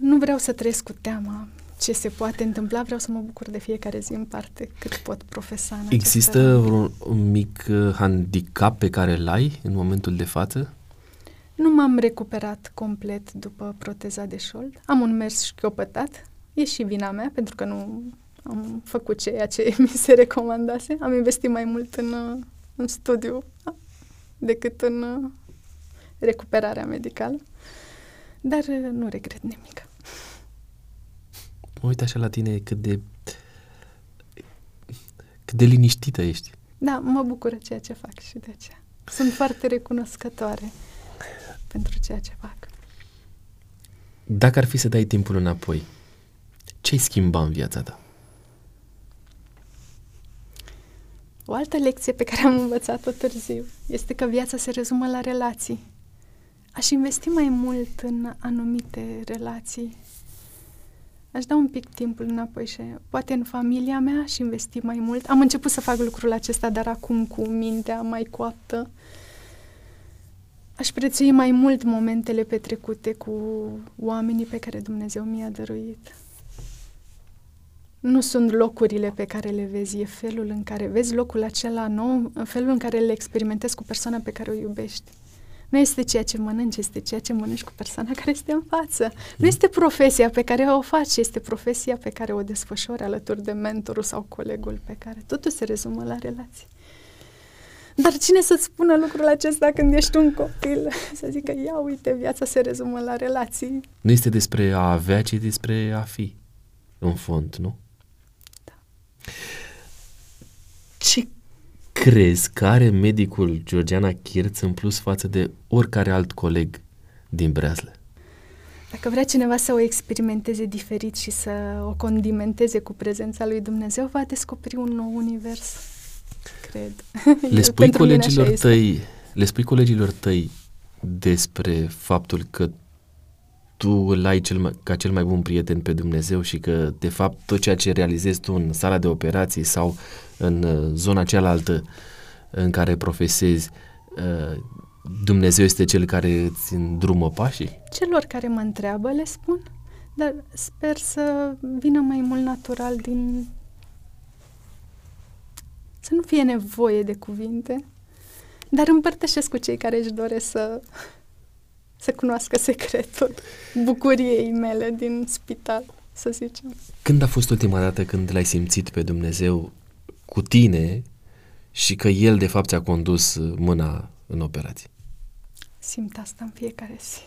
nu vreau să trăiesc cu teama ce se poate întâmpla, vreau să mă bucur de fiecare zi în parte cât pot profesa în Există un, un mic uh, handicap pe care îl ai în momentul de față? Nu m-am recuperat complet după proteza de șold. Am un mers șchiopătat. E și vina mea, pentru că nu am făcut ceea ce mi se recomandase. Am investit mai mult în, în studiu decât în recuperarea medicală. Dar nu regret nimic. Mă uit așa la tine cât de cât de liniștită ești. Da, mă bucură ceea ce fac și de aceea. Sunt foarte recunoscătoare pentru ceea ce fac. Dacă ar fi să dai timpul înapoi, ce-ai schimba în viața ta? O altă lecție pe care am învățat-o târziu este că viața se rezumă la relații. aș investi mai mult în anumite relații. Aș da un pic timpul înapoi și poate în familia mea aș investi mai mult. Am început să fac lucrul acesta, dar acum cu mintea mai coaptă. Aș prețui mai mult momentele petrecute cu oamenii pe care Dumnezeu mi-a dăruit. Nu sunt locurile pe care le vezi, e felul în care vezi locul acela nou, felul în care le experimentezi cu persoana pe care o iubești. Nu este ceea ce mănânci, este ceea ce mănânci cu persoana care este în față. Nu mm. este profesia pe care o faci, este profesia pe care o desfășori alături de mentorul sau colegul pe care totul se rezumă la relații. Dar cine să-ți spună lucrul acesta când ești un copil? Să zică, ia uite, viața se rezumă la relații. Nu este despre a avea, ci despre a fi, în fond, nu? Da. Ce crezi că are medicul Georgiana Chirț în plus față de oricare alt coleg din Breazlă? Dacă vrea cineva să o experimenteze diferit și să o condimenteze cu prezența lui Dumnezeu, va descoperi un nou univers, cred. Le spui colegilor tăi, le spui colegilor tăi despre faptul că tu îl ai cel mai, ca cel mai bun prieten pe Dumnezeu și că, de fapt, tot ceea ce realizezi tu în sala de operații sau în uh, zona cealaltă în care profesezi, uh, Dumnezeu este cel care îți îndrumă pașii? Celor care mă întreabă le spun, dar sper să vină mai mult natural din... să nu fie nevoie de cuvinte, dar împărtășesc cu cei care își doresc să să cunoască secretul bucuriei mele din spital, să zicem. Când a fost ultima dată când l-ai simțit pe Dumnezeu cu tine și că El de fapt ți-a condus mâna în operație? Simt asta în fiecare zi.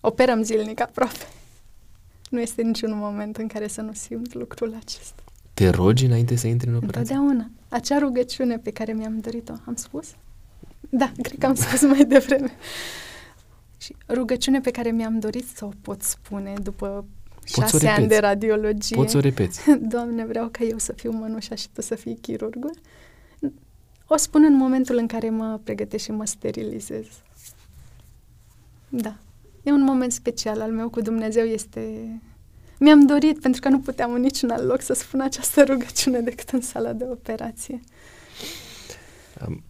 Operăm zilnic aproape. Nu este niciun moment în care să nu simt lucrul acesta. Te rogi înainte să intri în operație? Întotdeauna. Acea rugăciune pe care mi-am dorit-o, am spus? Da, cred că am spus mai devreme. Și rugăciune pe care mi-am dorit să o pot spune după Poți șase ani de radiologie. Poți să o repeți. Doamne, vreau ca eu să fiu mănușa și tu să fii chirurgul. O spun în momentul în care mă pregătesc și mă sterilizez. Da. E un moment special al meu cu Dumnezeu. Este... Mi-am dorit, pentru că nu puteam în niciun alt loc să spun această rugăciune decât în sala de operație. Um,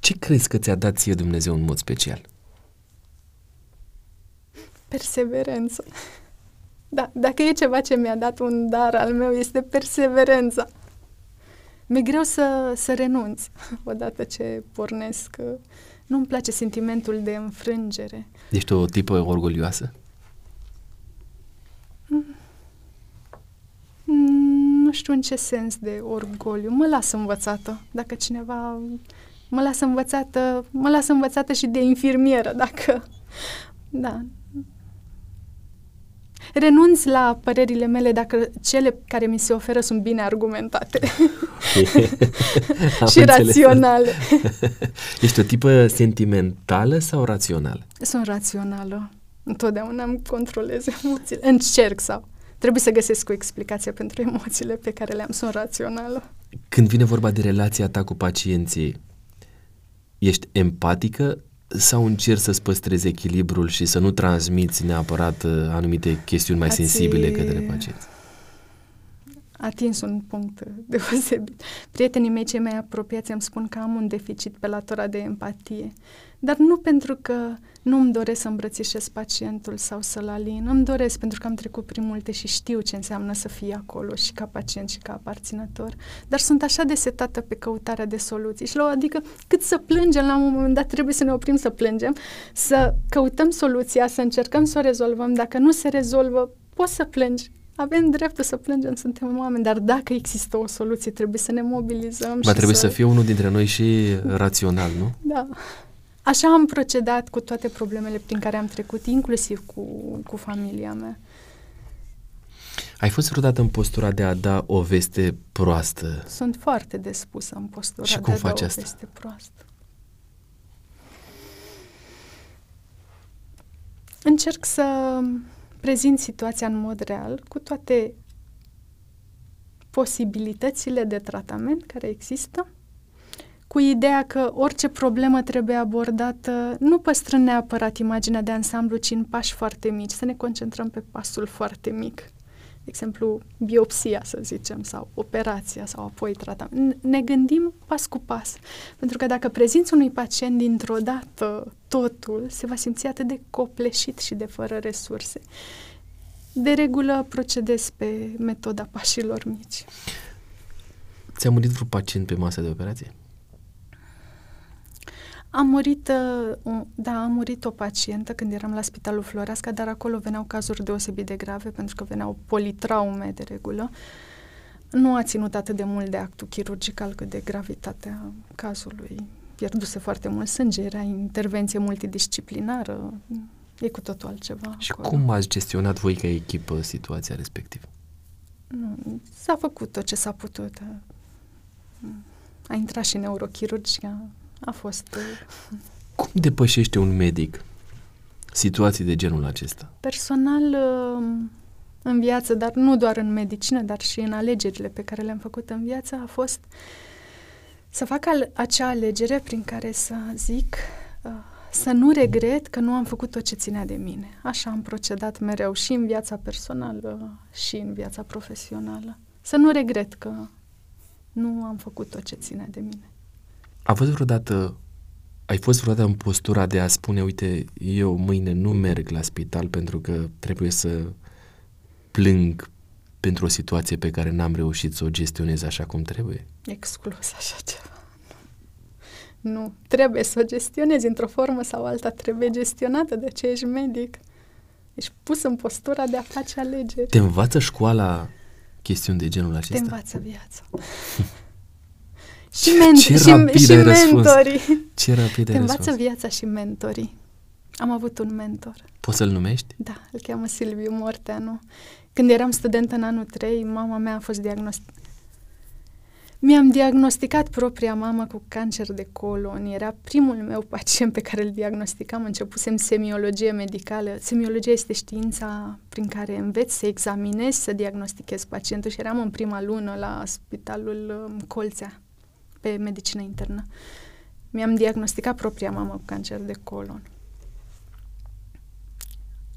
ce crezi că ți-a dat ție Dumnezeu în mod special? Perseverență. Da, dacă e ceva ce mi-a dat un dar al meu, este perseverența. Mi-e greu să, să renunț odată ce pornesc. Nu-mi place sentimentul de înfrângere. Ești o tipă orgolioasă? Mm, nu știu în ce sens de orgoliu. Mă las învățată. Dacă cineva mă lasă învățată, mă lasă învățată și de infirmieră, dacă... Da, renunț la părerile mele dacă cele care mi se oferă sunt bine argumentate și raționale. Ești o tipă sentimentală sau rațională? Sunt rațională. Întotdeauna îmi controlez emoțiile. Încerc sau trebuie să găsesc o explicație pentru emoțiile pe care le-am. Sunt rațională. Când vine vorba de relația ta cu pacienții, ești empatică sau încerci să-ți păstrezi echilibrul și să nu transmiți neapărat uh, anumite chestiuni mai Ați sensibile către pacienți? Atins un punct deosebit. Prietenii mei cei mai apropiați îmi spun că am un deficit pe latura de empatie. Dar nu pentru că nu îmi doresc să îmbrățișez pacientul sau să-l alin. Îmi doresc pentru că am trecut prin multe și știu ce înseamnă să fii acolo și ca pacient și ca aparținător. Dar sunt așa de setată pe căutarea de soluții. Și la adică cât să plângem, la un moment dat trebuie să ne oprim să plângem, să căutăm soluția, să încercăm să o rezolvăm. Dacă nu se rezolvă, poți să plângi. Avem dreptul să plângem, suntem oameni, dar dacă există o soluție, trebuie să ne mobilizăm. Va trebui să... să fie unul dintre noi și rațional, nu? Da. Așa am procedat cu toate problemele prin care am trecut, inclusiv cu, cu familia mea. Ai fost vreodată în postura de a da o veste proastă? Sunt foarte despusă în postura Și de cum a faci da asta? o veste proastă. Încerc să prezint situația în mod real, cu toate posibilitățile de tratament care există, cu ideea că orice problemă trebuie abordată, nu păstrând neapărat imaginea de ansamblu, ci în pași foarte mici, să ne concentrăm pe pasul foarte mic. De exemplu, biopsia, să zicem, sau operația, sau apoi tratament. Ne gândim pas cu pas. Pentru că dacă prezinți unui pacient dintr-o dată totul, se va simți atât de copleșit și de fără resurse. De regulă procedez pe metoda pașilor mici. Ți-a murit vreun pacient pe masă de operație? Am murit, uh, da, am murit o pacientă când eram la Spitalul Floreasca, dar acolo veneau cazuri deosebit de grave, pentru că veneau politraume de regulă. Nu a ținut atât de mult de actul chirurgical cât de gravitatea cazului. Pierduse foarte mult sânge, era intervenție multidisciplinară, e cu totul altceva. Și acolo. cum ați gestionat voi ca echipă situația respectivă? Nu, s-a făcut tot ce s-a putut. A intrat și neurochirurgia, a fost... Uh, Cum depășește un medic situații de genul acesta? Personal, uh, în viață, dar nu doar în medicină, dar și în alegerile pe care le-am făcut în viață, a fost să fac al- acea alegere prin care să zic uh, să nu regret că nu am făcut tot ce ținea de mine. Așa am procedat mereu și în viața personală și în viața profesională. Să nu regret că nu am făcut tot ce ține de mine. A fost vreodată, ai fost vreodată în postura de a spune, uite, eu mâine nu merg la spital pentru că trebuie să plâng pentru o situație pe care n-am reușit să o gestionez așa cum trebuie? Exclus așa ceva. Nu. nu. Trebuie să o gestionezi într-o formă sau alta, trebuie gestionată, de ce ești medic. Ești pus în postura de a face alegeri. Te învață școala chestiuni de genul acesta? Te învață viața. și, men- Ce și, și mentorii. Ce rapid Te învață răspuns. viața și mentorii. Am avut un mentor. Poți să-l numești? Da, îl cheamă Silviu Morteanu. Când eram student în anul 3, mama mea a fost diagnosticată mi-am diagnosticat propria mamă cu cancer de colon. Era primul meu pacient pe care îl diagnosticam. Începusem semiologie medicală. Semiologia este știința prin care înveți să examinezi, să diagnostichezi pacientul și eram în prima lună la spitalul um, Colțea, pe medicină internă. Mi-am diagnosticat propria mamă cu cancer de colon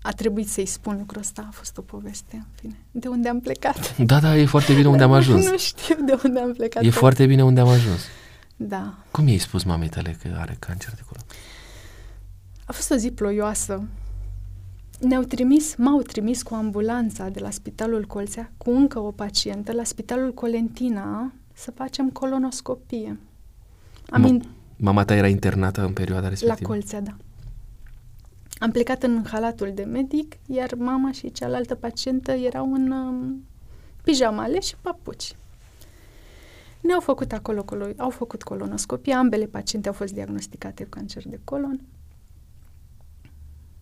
a trebuit să-i spun lucrul ăsta, a fost o poveste, în fine. De unde am plecat? Da, da, e foarte bine unde am ajuns. nu știu de unde am plecat. E foarte bine unde am ajuns. Da. Cum i-ai spus mamei tale că are cancer de colon? A fost o zi ploioasă. Ne-au trimis, m-au trimis cu ambulanța de la Spitalul Colțea cu încă o pacientă la Spitalul Colentina să facem colonoscopie. Am in... Mama ta era internată în perioada respectivă? La Colțea, da. Am plecat în halatul de medic, iar mama și cealaltă pacientă erau în um, pijamale și papuci. Ne-au făcut acolo, colo- au făcut colonoscopie, ambele paciente au fost diagnosticate cu cancer de colon.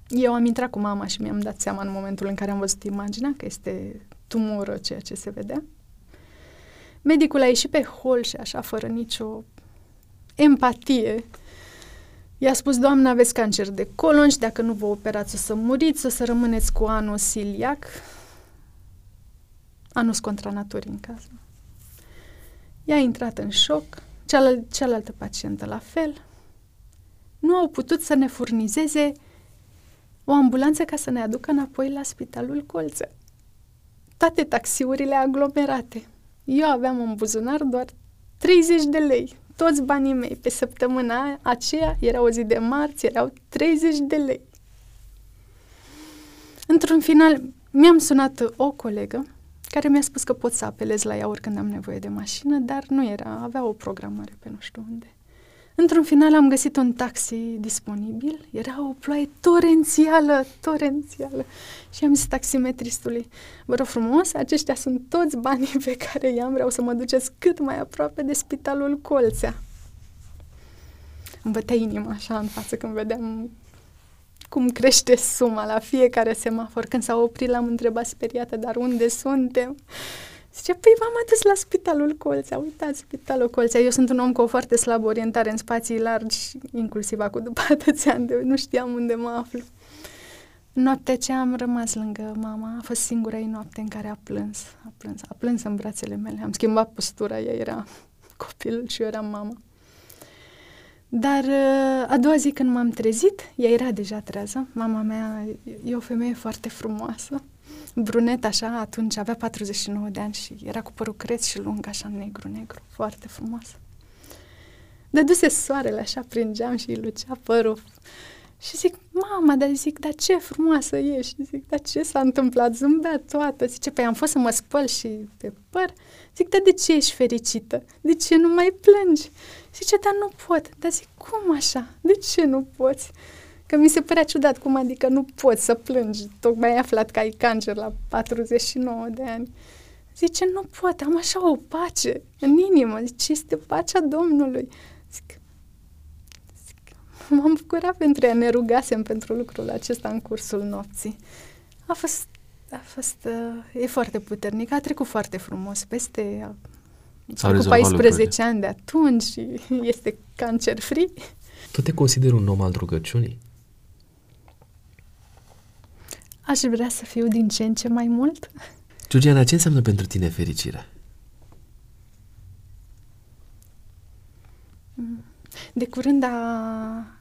Eu am intrat cu mama și mi-am dat seama în momentul în care am văzut imaginea că este tumoră ceea ce se vedea. Medicul a ieșit pe hol și așa, fără nicio empatie, I-a spus, doamnă, aveți cancer de colon și dacă nu vă operați o să muriți, o să rămâneți cu anus iliac, anus contra naturii în caz. Ea a intrat în șoc, cealal- cealaltă pacientă la fel. Nu au putut să ne furnizeze o ambulanță ca să ne aducă înapoi la spitalul Colțe. Toate taxiurile aglomerate. Eu aveam în buzunar doar 30 de lei toți banii mei pe săptămâna aceea, era o zi de marți, erau 30 de lei. Într-un final, mi-am sunat o colegă care mi-a spus că pot să apelez la ea oricând am nevoie de mașină, dar nu era, avea o programare pe nu știu unde. Într-un final am găsit un taxi disponibil, era o ploaie torențială, torențială. Și am zis taximetristului, vă rog frumos, aceștia sunt toți banii pe care i-am, vreau să mă duceți cât mai aproape de spitalul Colțea. Îmi bătea inima așa în față când vedeam cum crește suma la fiecare semafor. Când s-a oprit, l-am întrebat speriată, dar unde suntem? Zice, păi v-am adus la Spitalul Colțea, uitați, Spitalul Colțea. Eu sunt un om cu o foarte slabă orientare în spații largi, inclusiv acum după atâția ani de nu știam unde mă aflu. Noaptea ce am rămas lângă mama, a fost singura ei noapte în care a plâns, a plâns, a plâns în brațele mele. Am schimbat postura, ea era copil și eu eram mama. Dar uh, a doua zi când m-am trezit, ea era deja trează. Mama mea e o femeie foarte frumoasă. Brunet așa, atunci avea 49 de ani și era cu părul creț și lung, așa negru-negru, foarte frumoasă. Dăduse soarele așa prin geam și îi lucea părul. Și zic, mama, dar zic, dar ce frumoasă e? Și zic, dar ce s-a întâmplat? Zâmbea toată. Zice, păi am fost să mă spăl și pe păr. Zic, dar de ce ești fericită? De ce nu mai plângi? Zice, dar nu pot. Dar zic, cum așa? De ce nu poți? Că mi se părea ciudat cum adică nu poți să plângi. Tocmai ai aflat că ai cancer la 49 de ani. Zice, nu pot, am așa o pace în inimă. Zice, este pacea Domnului. Zic, zic, m-am bucurat pentru ea, ne rugasem pentru lucrul acesta în cursul nopții. A fost, a fost, uh, e foarte puternic, a trecut foarte frumos peste, S-au cu rezolvat 14 lucrurile. ani de atunci și este cancer free. Tu te consideri un om al rugăciunii? Aș vrea să fiu din ce în ce mai mult. Georgiana, ce înseamnă pentru tine fericirea? De curând a,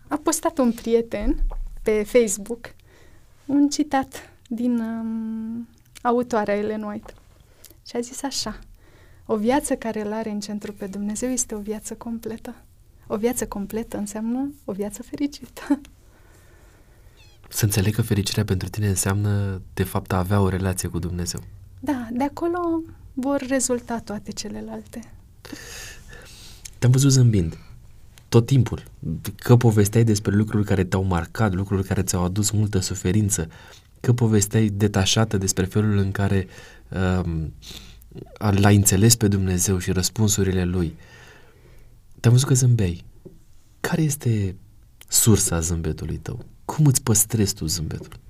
a postat un prieten pe Facebook un citat din um, autoarea Ellen White și a zis așa O viață care îl are în centru pe Dumnezeu este o viață completă. O viață completă înseamnă o viață fericită. Să înțeleg că fericirea pentru tine înseamnă, de fapt, a avea o relație cu Dumnezeu. Da, de acolo vor rezulta toate celelalte. Te-am văzut zâmbind tot timpul, că povesteai despre lucruri care te-au marcat, lucruri care ți-au adus multă suferință, că povesteai detașată despre felul în care um, l-ai înțeles pe Dumnezeu și răspunsurile Lui. Te-am văzut că zâmbeai. Care este sursa zâmbetului tău? Cum îți păstrezi tu zâmbetul?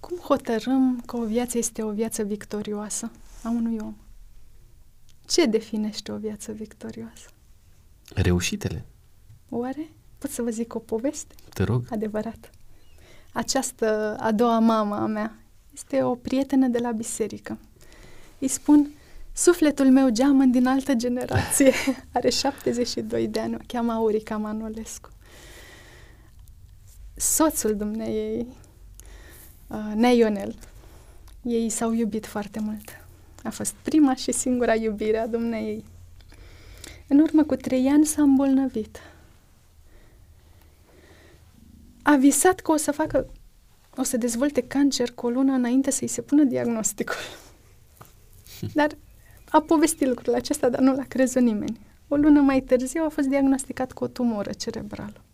Cum hotărâm că o viață este o viață victorioasă a unui om? Ce definește o viață victorioasă? Reușitele, Oare? Pot să vă zic o poveste? te rog. Adevărat. Această a doua mamă a mea este o prietenă de la biserică. Îi spun, sufletul meu geamă din altă generație. Are 72 de ani, o cheamă Aurica Manolescu. Soțul dumneiei, uh, Nea Ionel, ei s-au iubit foarte mult. A fost prima și singura iubire a dumneiei. În urmă cu trei ani s-a îmbolnăvit. A visat că o să facă, o să dezvolte cancer cu o lună înainte să-i se pună diagnosticul. Dar a povestit lucrul acesta, dar nu l-a crezut nimeni. O lună mai târziu a fost diagnosticat cu o tumoră cerebrală.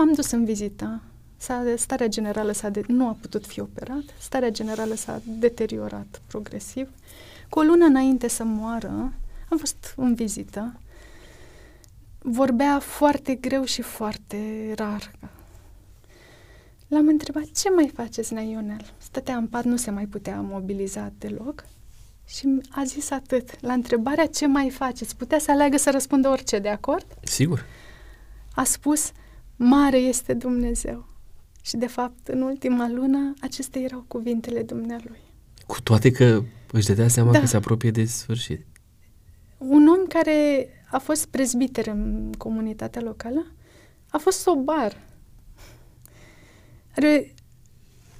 M-am dus în vizită. S-a, starea generală s-a de, nu a putut fi operat. Starea generală s-a deteriorat progresiv. Cu o lună înainte să moară, am fost în vizită. Vorbea foarte greu și foarte rar. L-am întrebat, ce mai faceți, Nea Ionel? Stătea în pat, nu se mai putea mobiliza deloc. Și a zis atât. La întrebarea ce mai faceți, putea să aleagă să răspundă orice, de acord? Sigur. A spus, mare este Dumnezeu. Și de fapt, în ultima lună, acestea erau cuvintele Dumnealui. Cu toate că își dădea seama Da. că se apropie de sfârșit. Un om care a fost prezbiter în comunitatea locală a fost sobar. Are,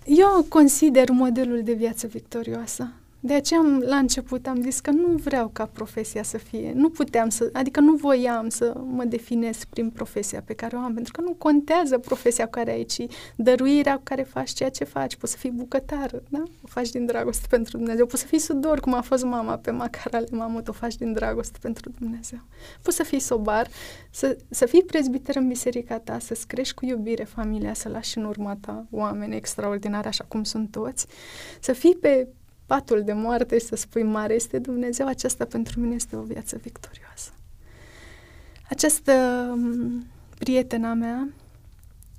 eu consider modelul de viață victorioasă. De aceea am, la început am zis că nu vreau ca profesia să fie, nu puteam să, adică nu voiam să mă definez prin profesia pe care o am, pentru că nu contează profesia cu care ai, ci dăruirea cu care faci ceea ce faci. Poți să fii bucătar, da? O faci din dragoste pentru Dumnezeu. Poți să fii sudor, cum a fost mama pe macarale mamut, o faci din dragoste pentru Dumnezeu. Poți să fii sobar, să, să fii prezbiter în biserica ta, să-ți crești cu iubire familia, să lași în urma ta oameni extraordinari, așa cum sunt toți, să fii pe patul de moarte și să spui mare este Dumnezeu, aceasta pentru mine este o viață victorioasă. Această m, prietena mea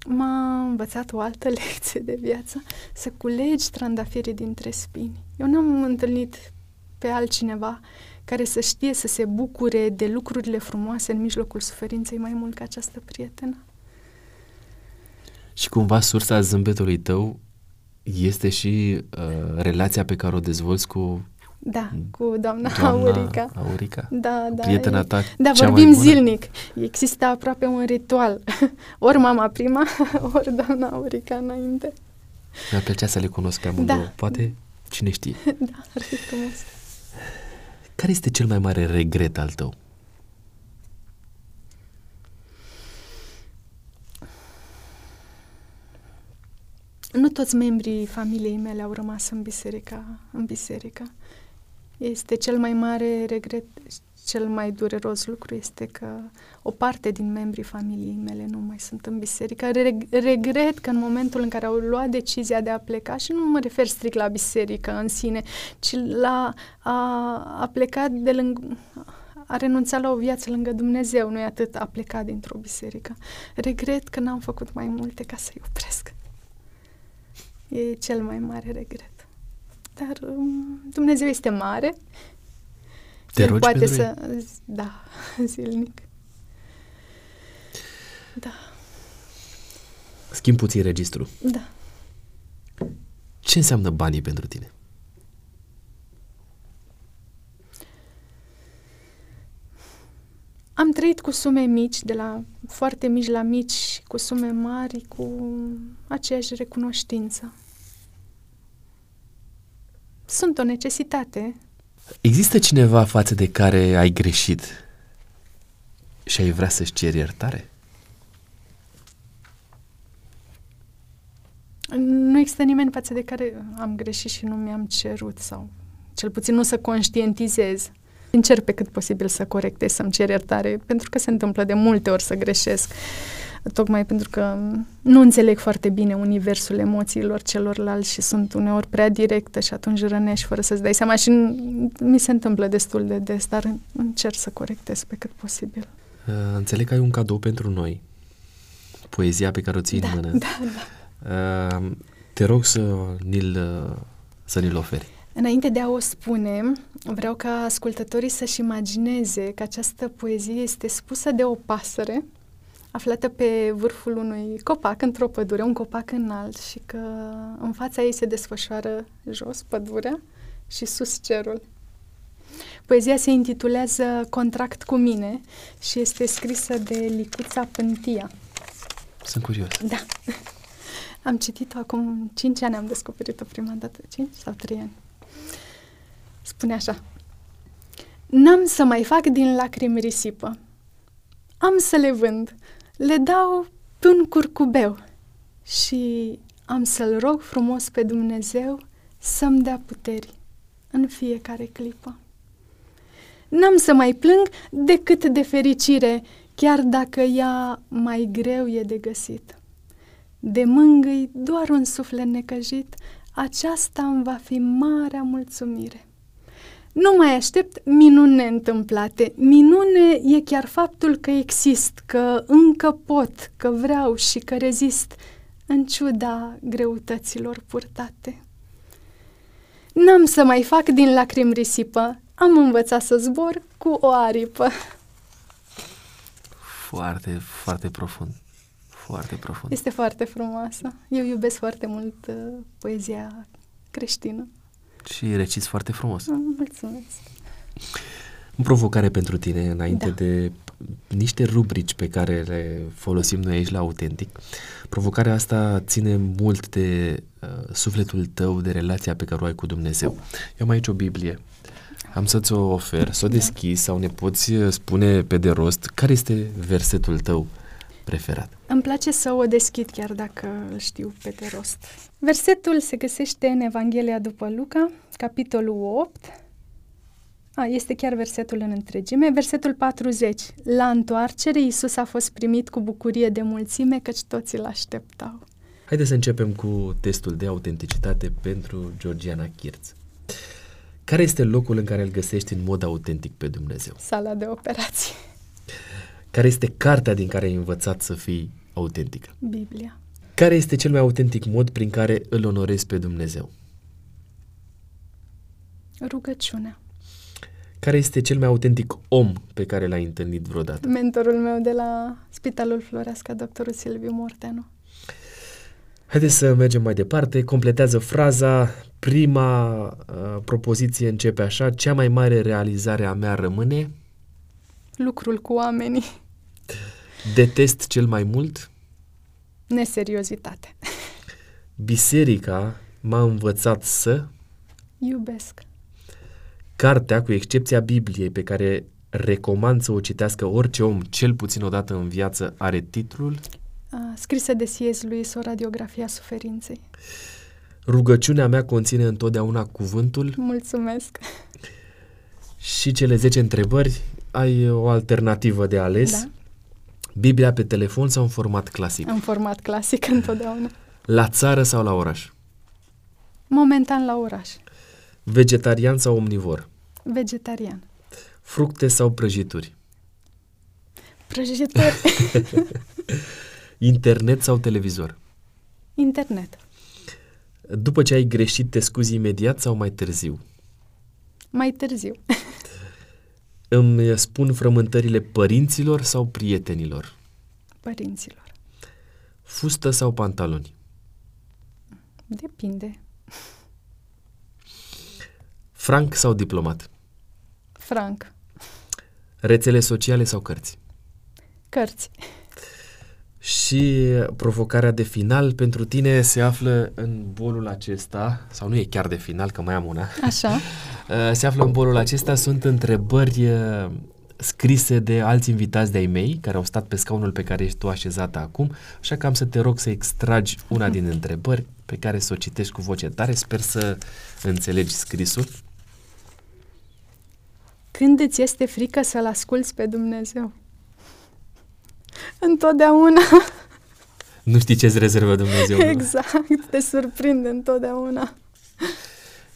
m-a învățat o altă lecție de viață, să culegi trandafirii dintre spini. Eu n-am întâlnit pe altcineva care să știe să se bucure de lucrurile frumoase în mijlocul suferinței mai mult ca această prietenă. Și cumva sursa zâmbetului tău este și uh, relația pe care o dezvolți cu Da, cu doamna, Doamna Aurica. Aurica? Da, da. Prietena e- ta Da, cea vorbim mai bună? zilnic. Există aproape un ritual. ori mama prima, ori doamna Aurica înainte. Mi-ar plăcea să le cunosc pe amândouă. Da. Poate, cine știe. Da, ar fi frumos. Care este cel mai mare regret al tău? Nu toți membrii familiei mele au rămas în biserica, în biserică. Este cel mai mare regret, cel mai dureros lucru este că o parte din membrii familiei mele nu mai sunt în biserică. Reg- regret că în momentul în care au luat decizia de a pleca, și nu mă refer strict la biserică în sine, ci la a, a plecat de lângă a renunțat la o viață lângă Dumnezeu, nu e atât a plecat dintr-o biserică. Regret că n-am făcut mai multe ca să-i opresc. E cel mai mare regret. Dar um, Dumnezeu este mare. Te El rogi poate pentru să... Da, zilnic. Da, Schimb puțin registru. da. Ce înseamnă banii pentru tine? Am trăit cu sume mici, de la foarte mici la mici, cu sume mari, cu aceeași recunoștință. Sunt o necesitate. Există cineva față de care ai greșit și ai vrea să-și ceri iertare? Nu există nimeni față de care am greșit și nu mi-am cerut sau cel puțin nu să conștientizez. Încerc pe cât posibil să corectez, să-mi cer iertare, pentru că se întâmplă de multe ori să greșesc. Tocmai pentru că nu înțeleg foarte bine universul emoțiilor celorlalți și sunt uneori prea directă și atunci rănești fără să-ți dai seama și n- mi se întâmplă destul de des, dar încerc să corectez pe cât posibil. Uh, înțeleg că ai un cadou pentru noi. Poezia pe care o ții da, în mână. da, da. Uh, te rog să ni-l, uh, să ni-l oferi. Înainte de a o spune, vreau ca ascultătorii să-și imagineze că această poezie este spusă de o pasăre aflată pe vârful unui copac într-o pădure, un copac înalt și că în fața ei se desfășoară jos pădurea și sus cerul. Poezia se intitulează Contract cu mine și este scrisă de Licuța Pântia. Sunt curios. Da. Am citit-o acum 5 ani, am descoperit-o prima dată, 5 sau 3 ani. Spune așa. N-am să mai fac din lacrimi risipă. Am să le vând. Le dau pe un curcubeu. Și am să-L rog frumos pe Dumnezeu să-mi dea puteri în fiecare clipă. N-am să mai plâng decât de fericire, chiar dacă ea mai greu e de găsit. De mângâi doar un suflet necăjit, aceasta îmi va fi marea mulțumire. Nu mai aștept minuni neîntâmplate. Minune e chiar faptul că exist, că încă pot, că vreau și că rezist, în ciuda greutăților purtate. N-am să mai fac din lacrimi risipă, am învățat să zbor cu o aripă. Foarte, foarte profund. Foarte profund. Este foarte frumoasă. Eu iubesc foarte mult uh, poezia creștină. Și reciți foarte frumos. Mulțumesc. O provocare pentru tine înainte Da. de niște rubrici pe care le folosim noi aici la Autentic. Provocarea asta ține mult de uh, sufletul tău, de relația pe care o ai cu Dumnezeu. Eu am aici o Biblie. Am să ți-o ofer, să o Da. deschizi sau ne poți uh, spune pe de rost care este versetul tău preferat. Îmi place să o deschid chiar dacă îl știu pe de rost. Versetul se găsește în Evanghelia după Luca, capitolul 8. A, este chiar versetul în întregime. Versetul 40. La întoarcere, Iisus a fost primit cu bucurie de mulțime, căci toți îl așteptau. Haideți să începem cu testul de autenticitate pentru Georgiana Chirț. Care este locul în care îl găsești în mod autentic pe Dumnezeu? Sala de operații. Care este cartea din care ai învățat să fii autentică? Biblia. Care este cel mai autentic mod prin care îl onorezi pe Dumnezeu? Rugăciunea. Care este cel mai autentic om pe care l-ai întâlnit vreodată? Mentorul meu de la Spitalul Floreasca, doctorul Silviu Morteanu. Haideți să mergem mai departe. Completează fraza. Prima uh, propoziție începe așa. Cea mai mare realizare a mea rămâne... Lucrul cu oamenii. Detest cel mai mult? Neseriozitate. Biserica m-a învățat să... Iubesc. Cartea, cu excepția Bibliei, pe care recomand să o citească orice om, cel puțin o dată în viață, are titlul... scrisă de C.S. Lewis, o radiografie a suferinței. Rugăciunea mea conține întotdeauna cuvântul... Mulțumesc! Și cele 10 întrebări, ai o alternativă de ales. Da. Biblia pe telefon sau în format clasic? În format clasic, întotdeauna. La țară sau la oraș? Momentan la oraș. Vegetarian sau omnivor? Vegetarian. Fructe sau prăjituri? Prăjituri. Internet sau televizor? Internet. După ce ai greșit, te scuzi imediat sau mai târziu? Mai târziu. Îmi spun frământările părinților sau prietenilor? Părinților. Fustă sau pantaloni? Depinde. Franc sau diplomat? Franc. Rețele sociale sau cărți? Cărți. Și provocarea de final pentru tine se află în bolul acesta, sau nu e chiar de final, că mai am una. Așa. Uh, se află în bolul acesta, sunt întrebări uh, scrise de alți invitați de-ai mei care au stat pe scaunul pe care ești tu așezată acum, așa că am să te rog să extragi una din întrebări pe care să o citești cu voce tare. Sper să înțelegi scrisul. Când îți este frică să-L asculți pe Dumnezeu? Întotdeauna. Nu știi ce-ți rezervă Dumnezeu. Exact, te surprinde întotdeauna.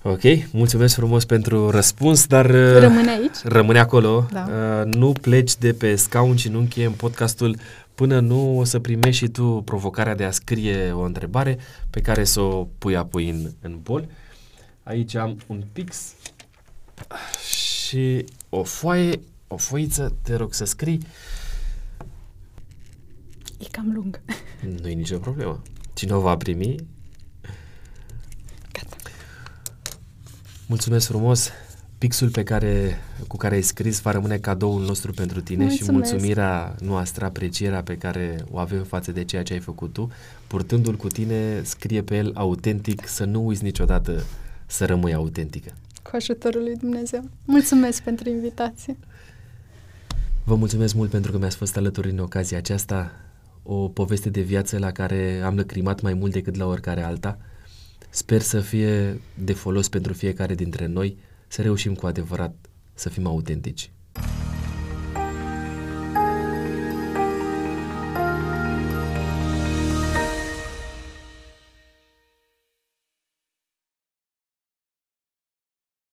Ok, mulțumesc frumos pentru răspuns, dar... Uh, rămâne aici? Rămâne acolo. Da. Uh, nu pleci de pe scaun și nu încheiem podcastul până nu o să primești și tu provocarea de a scrie o întrebare pe care să o pui apoi în, în bol. Aici am un pix și o foaie, o foiță, te rog să scrii. E cam lung. Nu e nicio problemă. Cine o va primi? Gata. Mulțumesc frumos! Pixul pe care, cu care ai scris va rămâne cadoul nostru pentru tine Mulțumesc. și mulțumirea noastră, aprecierea pe care o avem față de ceea ce ai făcut tu. Purtându-l cu tine, scrie pe el autentic, să nu uiți niciodată să rămâi autentică. Cu ajutorul lui Dumnezeu. Mulțumesc pentru invitație. Vă mulțumesc mult pentru că mi-ați fost alături în ocazia aceasta. O poveste de viață la care am lăcrimat mai mult decât la oricare alta. Sper să fie de folos pentru fiecare dintre noi, să reușim cu adevărat să fim autentici.